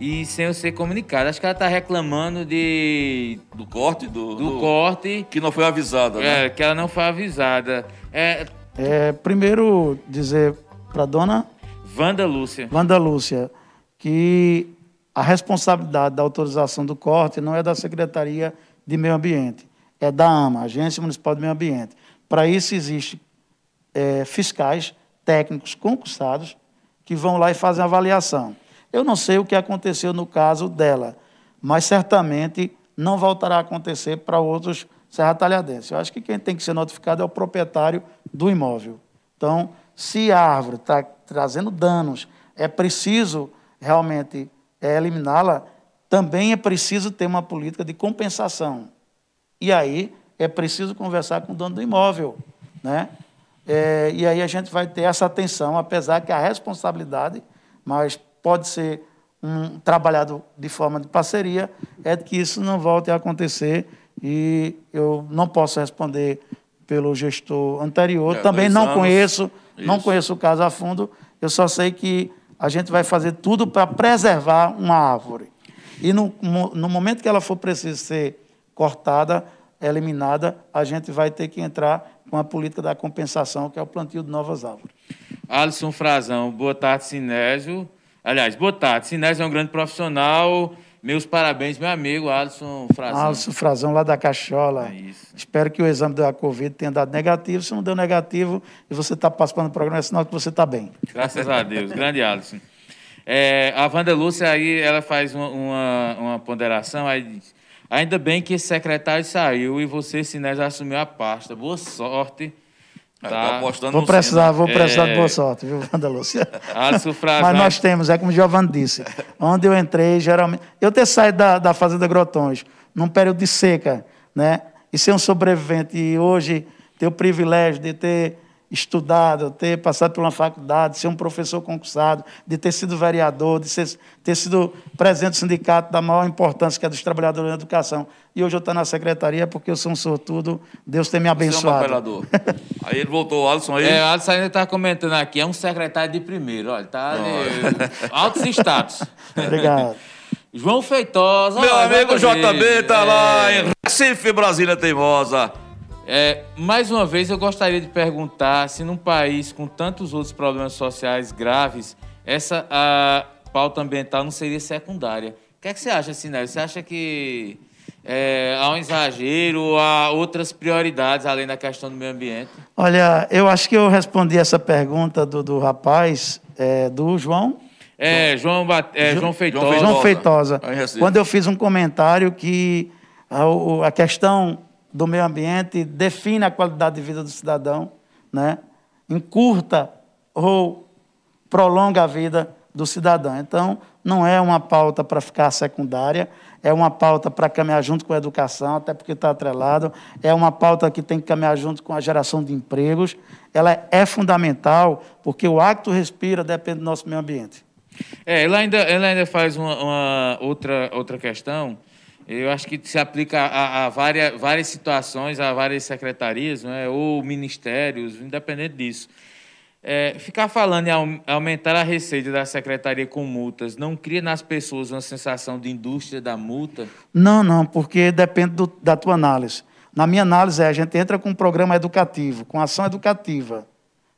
e sem eu ser comunicado. Acho que ela está reclamando de Do corte? Do, do corte, Que não foi avisada, né? é, que ela não foi avisada. É, É, primeiro, dizer para a dona Wanda Lúcia. Wanda Lúcia que a responsabilidade da autorização do corte não é da Secretaria de Meio Ambiente, é da AMA, Agência Municipal de Meio Ambiente. Para isso, existem é, fiscais técnicos concursados que vão lá e fazem a avaliação. Eu não sei o que aconteceu no caso dela, mas certamente não voltará a acontecer para outros serratalhadenses. Eu acho que quem tem que ser notificado é o proprietário do imóvel. Então, se a árvore está trazendo danos, é preciso realmente é, eliminá-la, também é preciso ter uma política de compensação. E aí é preciso conversar com o dono do imóvel. Né? É, e aí a gente vai ter essa atenção, apesar que a responsabilidade, mas pode ser um, trabalhado de forma de parceria, é de que isso não volte a acontecer. E eu não posso responder pelo gestor anterior. É, Também não anos. conheço, não Isso. conheço o caso a fundo. Eu só sei que a gente vai fazer tudo para preservar uma árvore. E no, no momento que ela for preciso ser cortada, eliminada, a gente vai ter que entrar com a política da compensação, que é o plantio de novas árvores. Alisson Frazão, boa tarde, Sinésio. Aliás, boa tarde. Sinésio é um grande profissional. Meus parabéns, meu amigo Alisson Frazão. Alisson Frazão, lá da Cachola. É isso. Espero que o exame da Covid tenha dado negativo. Se não deu negativo e você está participando do programa, é sinal que você está bem. Graças a Deus. Grande Alisson. É, a Wanda Lúcia aí, ela faz uma, uma, uma ponderação, aí ainda bem que esse secretário saiu e você, Sinésio, assumiu a pasta. Boa sorte. É, Tá? tá apostando Vou precisar, vou precisar É. de boa sorte, viu, Wanda Lúcia? Frazão. Mas nós temos, é como o Giovanni disse, onde eu entrei, geralmente. Eu ter saído da, da Fazenda Grotões, num período de seca, né? E ser um sobrevivente, e hoje ter o privilégio de ter estudado, ter passado por uma faculdade, ser um professor concursado, de ter sido vereador, de ser, ter sido presidente do sindicato da maior importância, que é dos trabalhadores da educação. E hoje eu estou na secretaria porque eu sou um sortudo, Deus tem me Você é um abençoado. aí ele voltou, o Alisson aí. É, o Alisson ainda está comentando aqui, é um secretário de primeiro, olha, tá ali, altos status. Obrigado. João Feitosa. Meu amigo JB tá é, lá em Recife, Brasília Teimosa. É, mais uma vez, eu gostaria de perguntar se num país com tantos outros problemas sociais graves, essa a pauta ambiental não seria secundária. O que, é que você acha, Sinélio? Você acha que é, há um exagero, há outras prioridades além da questão do meio ambiente? Olha, eu acho que eu respondi essa pergunta do, do rapaz, é, do João, É, João, é, João Feitosa. João Feitosa. Recife. Quando eu fiz um comentário que a, a questão do meio ambiente define a qualidade de vida do cidadão, né? encurta ou prolonga a vida do cidadão. Então, não é uma pauta para ficar secundária, é uma pauta para caminhar junto com a educação, até porque está atrelado, é uma pauta que tem que caminhar junto com a geração de empregos. Ela é fundamental, porque o tu respira depende do nosso meio ambiente. É, ela ainda, ela ainda faz uma, uma outra, outra questão. Eu acho que se aplica a, a várias, várias situações, a várias secretarias, não é? ou ministérios, independente disso. É, ficar falando em aum- aumentar a receita da secretaria com multas não cria nas pessoas uma sensação de indústria da multa? Não, não, porque depende do- da tua análise. Na minha análise, é, a gente entra com um programa educativo, com ação educativa.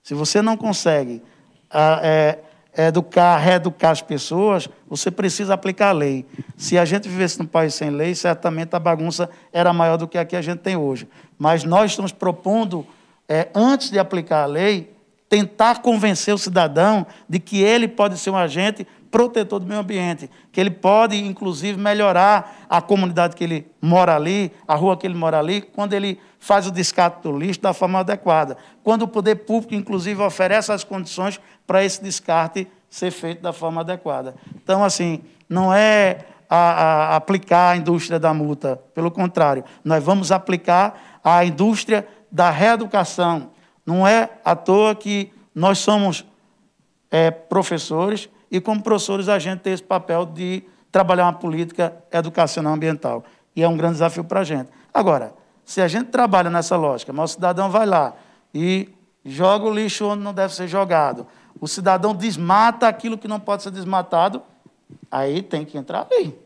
Se você não consegue ah, é, educar, reeducar as pessoas, você precisa aplicar a lei. Se a gente vivesse num país sem lei, certamente a bagunça era maior do que a que a gente tem hoje. Mas nós estamos propondo, é, antes de aplicar a lei, tentar convencer o cidadão de que ele pode ser um agente protetor do meio ambiente, que ele pode, inclusive, melhorar a comunidade que ele mora ali, a rua que ele mora ali, quando ele faz o descarte do lixo da forma adequada. Quando o poder público, inclusive, oferece as condições para esse descarte ser feito da forma adequada. Então, assim, não é a, a aplicar a indústria da multa, pelo contrário, nós vamos aplicar a indústria da reeducação. Não é à toa que nós somos é, professores e, como professores, a gente tem esse papel de trabalhar uma política educacional ambiental. E é um grande desafio para a gente. Agora, se a gente trabalha nessa lógica, mas o cidadão vai lá e joga o lixo onde não deve ser jogado, o cidadão desmata aquilo que não pode ser desmatado, aí tem que entrar a lei.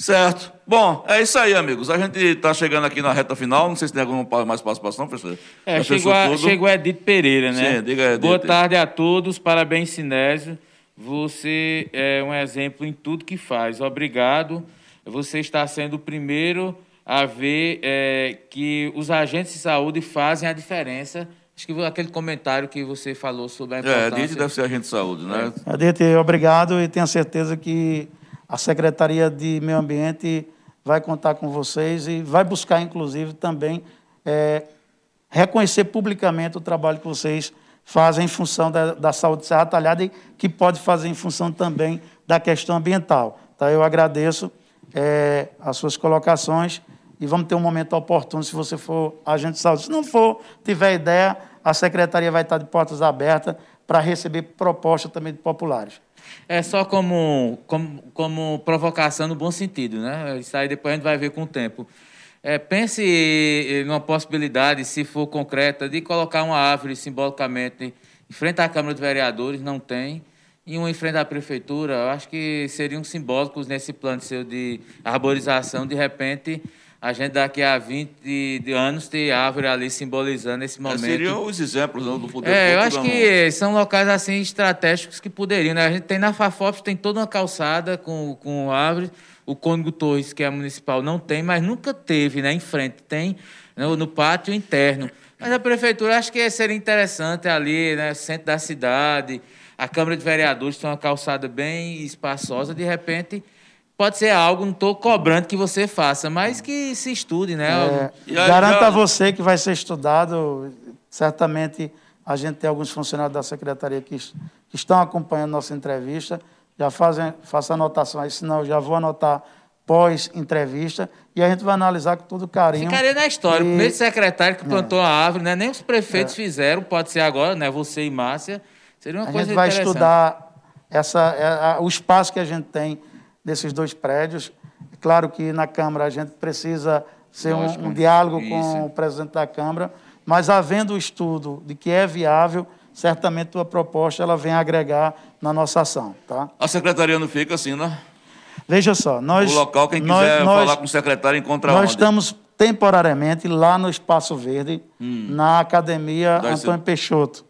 Certo. Bom, é isso aí, amigos. A gente está chegando aqui na reta final. Não sei se tem alguma mais participação, professor. É, chegou, a, chegou Edith Pereira, né? Sim, diga Edith. Boa tarde a todos. Parabéns, Sinésio. Você é um exemplo em tudo que faz. Obrigado. Você está sendo o primeiro a ver é, que os agentes de saúde fazem a diferença. Acho que aquele comentário que você falou sobre a É, importância... Edith deve ser agente de saúde, né? Edith, obrigado e tenho certeza que a Secretaria de Meio Ambiente vai contar com vocês e vai buscar, inclusive, também é, reconhecer publicamente o trabalho que vocês fazem em função da, da saúde de Serra Talhada e que pode fazer em função também da questão ambiental. Tá? Eu agradeço é, as suas colocações e vamos ter um momento oportuno se você for agente de saúde. Se não for, tiver ideia, a Secretaria vai estar de portas abertas para receber propostas também de populares. É só como, como, como provocação no bom sentido, né? Isso aí depois a gente vai ver com o tempo. É, pense numa possibilidade, se for concreta, de colocar uma árvore simbolicamente em frente à Câmara de Vereadores, não tem, e uma em frente à Prefeitura. Eu acho que seriam simbólicos nesse plano seu de arborização, de repente a gente daqui a 20 anos ter árvore ali simbolizando esse momento. Seriam os exemplos não, do poder É, eu acho que são locais assim estratégicos que poderiam, né? A gente tem na Fafop tem toda uma calçada com, com árvores. O Cônigo Torres, que é municipal, não tem, mas nunca teve, né? Em frente, tem no, no pátio interno. Mas a prefeitura acho que seria interessante ali, né? Centro da cidade, a Câmara de Vereadores tem uma calçada bem espaçosa, de repente pode ser algo, não estou cobrando que você faça, mas que se estude, né? É, garanto a você que vai ser estudado. Certamente a gente tem alguns funcionários da secretaria que, que estão acompanhando nossa entrevista. Já fazem, faça anotação aí, senão eu já vou anotar pós-entrevista e a gente vai analisar com todo carinho. Ficaria na história. O E- primeiro secretário que plantou a árvore, né? Nem os prefeitos fizeram, pode ser agora, né? Você e Márcia. Seria uma A coisa gente vai estudar essa, é, a- o espaço que a gente tem desses dois prédios. Claro que na Câmara a gente precisa ser um, um diálogo Isso. com o presidente da Câmara, mas havendo o estudo de que é viável, certamente a tua proposta ela vem agregar na nossa ação. Tá? A secretaria não fica assim, né? Veja só, nós... o local, quem nós- quiser nós- falar com o secretário, encontra nós onde? estamos temporariamente lá no Espaço Verde, na Academia Hum. Ser- Antônio Peixoto,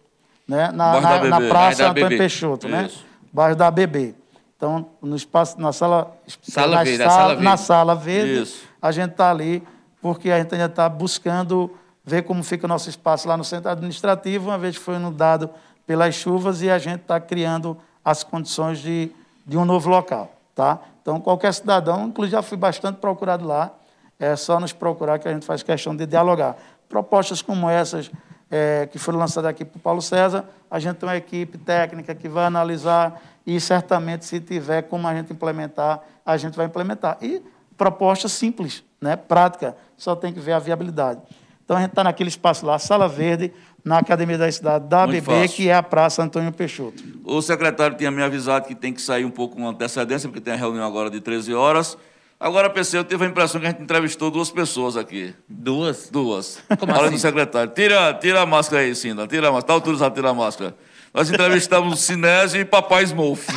né? na, na, na. Praça Antônio. Peixoto, né? Isso. bairro da BB. Então, no espaço, na sala, Sala na verde, a sala verde. na sala verde, Isso. a gente está ali porque a gente ainda está buscando ver como fica o nosso espaço lá no centro administrativo, uma vez que foi inundado pelas chuvas e a gente está criando as condições de, de um novo local, tá? Então, qualquer cidadão, inclusive já fui bastante procurado lá, é só nos procurar que a gente faz questão de dialogar. Propostas como essas é, que foram lançadas aqui por Paulo César, a gente tem uma equipe técnica que vai analisar e certamente, se tiver como a gente implementar, a gente vai implementar. E proposta simples, né? prática, só tem que ver a viabilidade. Então, a gente está naquele espaço lá, Sala Verde, na Academia da Cidade da Muito ABB, fácil. que é a Praça Antônio Peixoto. O secretário tinha me avisado que tem que sair um pouco com antecedência, porque tem a reunião agora de 13 horas. Agora, PC, eu tive a impressão que a gente entrevistou duas pessoas aqui. Duas. Duas. Como Além assim? do secretário. Tira, tira a máscara aí, Cinda. Tira a máscara. Está autorizado a tirar a máscara. Nós entrevistamos o Sinésio e Papai Smolf.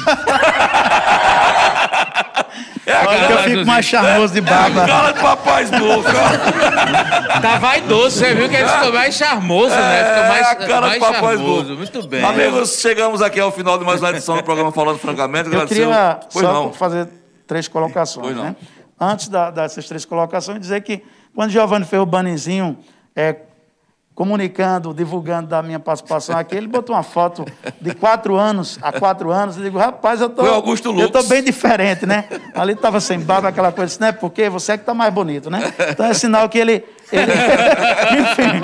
É a Olha que eu fico mais charmoso de barba. cara de Papai Smolf. ó. Tá vaidoso, você viu que ele ficou mais charmoso, né? Ficou mais, É, a cara mais do Papai. Smolf. Muito bem. Amigos, chegamos aqui ao final de mais uma edição do programa Falando Francamente. Eu Agradecer o- queria Pois só não. fazer três colocações. Pois não. Né? Antes da- dessas três colocações, dizer que quando Giovanni fez o banizinho, é, comunicando, divulgando da minha participação aqui, ele botou uma foto de quatro anos, há quatro anos, eu digo, rapaz, eu tô, eu tô bem diferente, né? Ali estava sem barba, aquela coisa assim, né? Porque você é que tá mais bonito, né? Então é sinal que ele... ele... Enfim.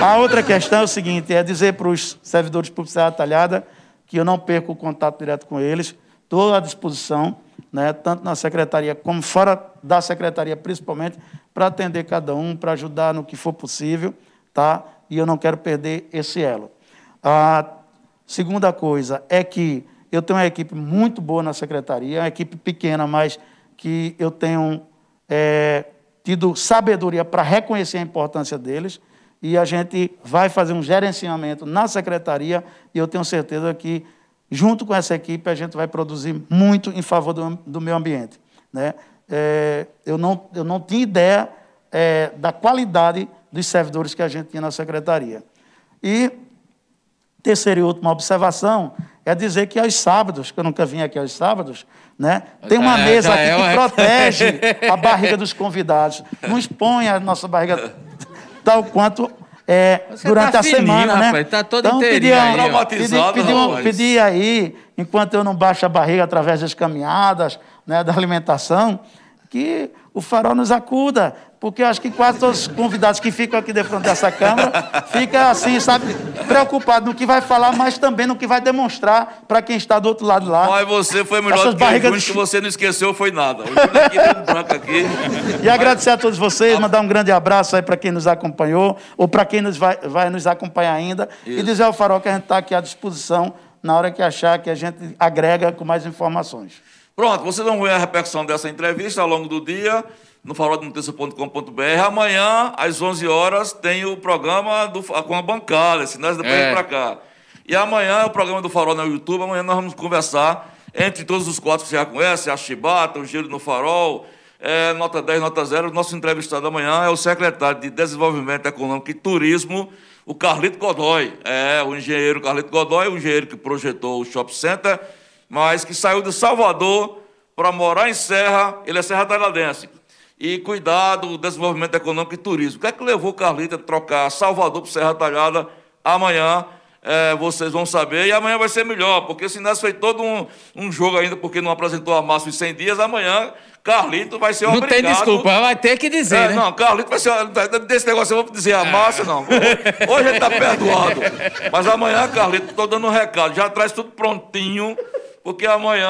A outra questão é o seguinte, é dizer para os servidores de publicidade talhada que eu não perco o contato direto com eles, estou à disposição, né, tanto na secretaria como fora da secretaria, principalmente, para atender cada um, para ajudar no que for possível, tá? E eu não quero perder esse elo. A segunda coisa é que eu tenho uma equipe muito boa na secretaria, uma equipe pequena, mas que eu tenho é, tido sabedoria para reconhecer a importância deles e a gente vai fazer um gerenciamento na secretaria e eu tenho certeza que, junto com essa equipe, a gente vai produzir muito em favor do, do meio ambiente. Né? É, eu, não, eu não tinha ideia é, da qualidade dos servidores que a gente tinha na secretaria. E terceira e última observação é dizer que aos sábados, que eu nunca vim aqui aos sábados, né, tem uma É, mesa aqui é que protege a barriga dos convidados. Não expõe a nossa barriga tal quanto é, durante tá a fininho, semana, né? rapaz, tá todo então, pedir, aí. Traumatizado, um- rapaz. pedir aí, enquanto eu não baixo a barriga através das caminhadas, né, da alimentação, que o farol nos acuda, porque eu acho que quase todos os convidados que ficam aqui de frente dessa câmara ficam assim, sabe, preocupados no que vai falar, mas também no que vai demonstrar para quem está do outro lado lá. Mas você foi melhor Essas do que o barrigas de que você não esqueceu foi nada. O aqui deu um branco aqui. E agradecer a todos vocês, mandar um grande abraço aí para quem nos acompanhou, ou para quem nos vai, vai nos acompanhar ainda, e dizer ao Farol que a gente está aqui à disposição na hora que achar que a gente agrega com mais informações. Pronto, vocês vão ver a repercussão dessa entrevista ao longo do dia no farolnoticia.com.br. Amanhã, às 11 horas, tem o programa do, com a bancada, sinais depois É. vem pra cá. E amanhã é o programa do Farol no YouTube. Amanhã nós vamos conversar entre todos os quatro que você já conhece, a Chibata, o Giro no Farol, é, Nota 10, Nota 0. O nosso entrevistado amanhã é o secretário de Desenvolvimento Econômico e Turismo, o Carlito Godoy. É, o engenheiro Carlito Godoy, o engenheiro que projetou o Shopping Center, mas que saiu de Salvador para morar em Serra, ele é Serra Talhadense, e cuidar do desenvolvimento econômico e turismo. O que é que levou o Carlito a trocar Salvador para Serra Talhada amanhã? é, vocês vão saber, e amanhã vai ser melhor, porque se nós fez todo um, um jogo ainda, porque não apresentou a Márcio em 100 dias, amanhã Carlito vai ser Não obrigado... tem desculpa, vai ter que dizer, É, né? Não, Carlito vai ser. Desse negócio eu vou dizer a massa, não. Hoje ele tá perdoado. Mas amanhã, Carlito, tô dando um recado. Já traz tudo prontinho, porque amanhã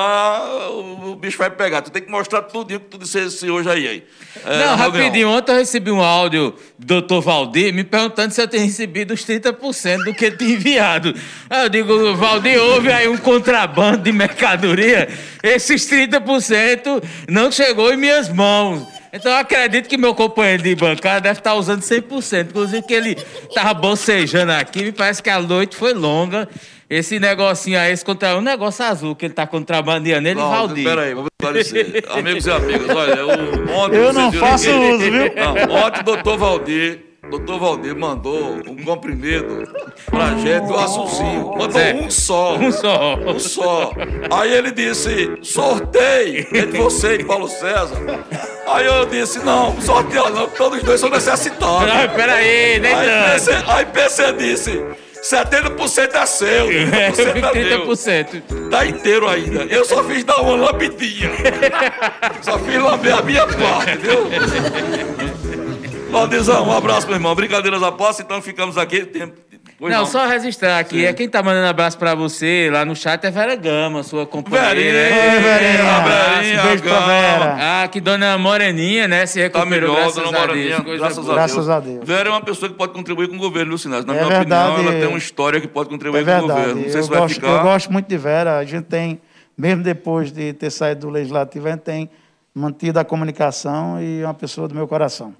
o, o bicho vai pegar. Tu tem que mostrar tudo que tu dissesse hoje aí. aí. É, Não, rapidinho, ontem eu recebi um áudio do Dr. Valdir me perguntando se eu tinha recebido os 30% do que ele tinha enviado. Aí eu digo, Valdir, houve aí um contrabando de mercadoria, esses 30% não chegou em minhas mãos. Então eu acredito que meu companheiro de bancada deve estar usando 100%. Inclusive que ele estava bocejando aqui, me parece que a noite foi longa. Esse negocinho aí, esse contra... um negócio azul que ele está contrabandeando, ele, Valdir. Peraí, vou esclarecer. Amigos e amigas, olha, o, ontem Eu não faço que- uso, viu? Não, ontem o doutor Valdir, doutor Valdir mandou um comprimido pra gente, o azulzinho. Mandou Zé. um só. Um só. Um só. Aí ele disse, sorteio entre você e Paulo César. Aí eu disse, não, sorteio não, porque todos os dois são necessitados. Não, peraí, nem Aí. PC, aí PC disse, 70% é seu, É, 30% é meu. 30%. Tá inteiro ainda. Eu só fiz dar uma lambidinha. só fiz lamber a minha parte, viu? Valdizão, um abraço, meu irmão. Brincadeiras à posse, então ficamos aqui. Tem- Pois não, só registrar aqui. É quem tá mandando abraço pra você lá no chat é Vera Gama, sua companheira. Verinha? Oi, Verinha. Verinha, beijo pra. Vera. Ah, que dona Moreninha, né? Se Tá recuperou, melhor, graças dona a Moraninha. Deus. Coisa Graças, boa. a, Graças Deus. a Deus. Vera é uma pessoa que pode contribuir com o governo, viu, Sinais? Na É minha verdade. opinião, ela tem uma história que pode contribuir É com o verdade. governo. Não sei Eu se vai gosto, ficar. eu gosto muito de Vera. A gente tem, mesmo depois de ter saído do Legislativo, a gente tem mantido a comunicação e é uma pessoa do meu coração.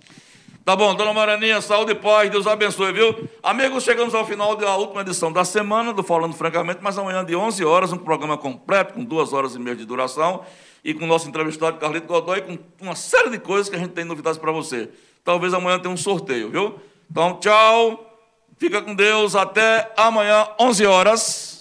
Tá bom, dona Maraninha, saúde e paz, Deus abençoe, viu? Amigos, chegamos ao final da última edição da semana do Falando Francamente, mas amanhã de 11 horas, um programa completo, com duas horas e meia de duração, e com o nosso entrevistado Carlito Godoy, com uma série de coisas que a gente tem novidades para você. Talvez amanhã tenha um sorteio, viu? Então, tchau, fica com Deus, até amanhã, 11 horas.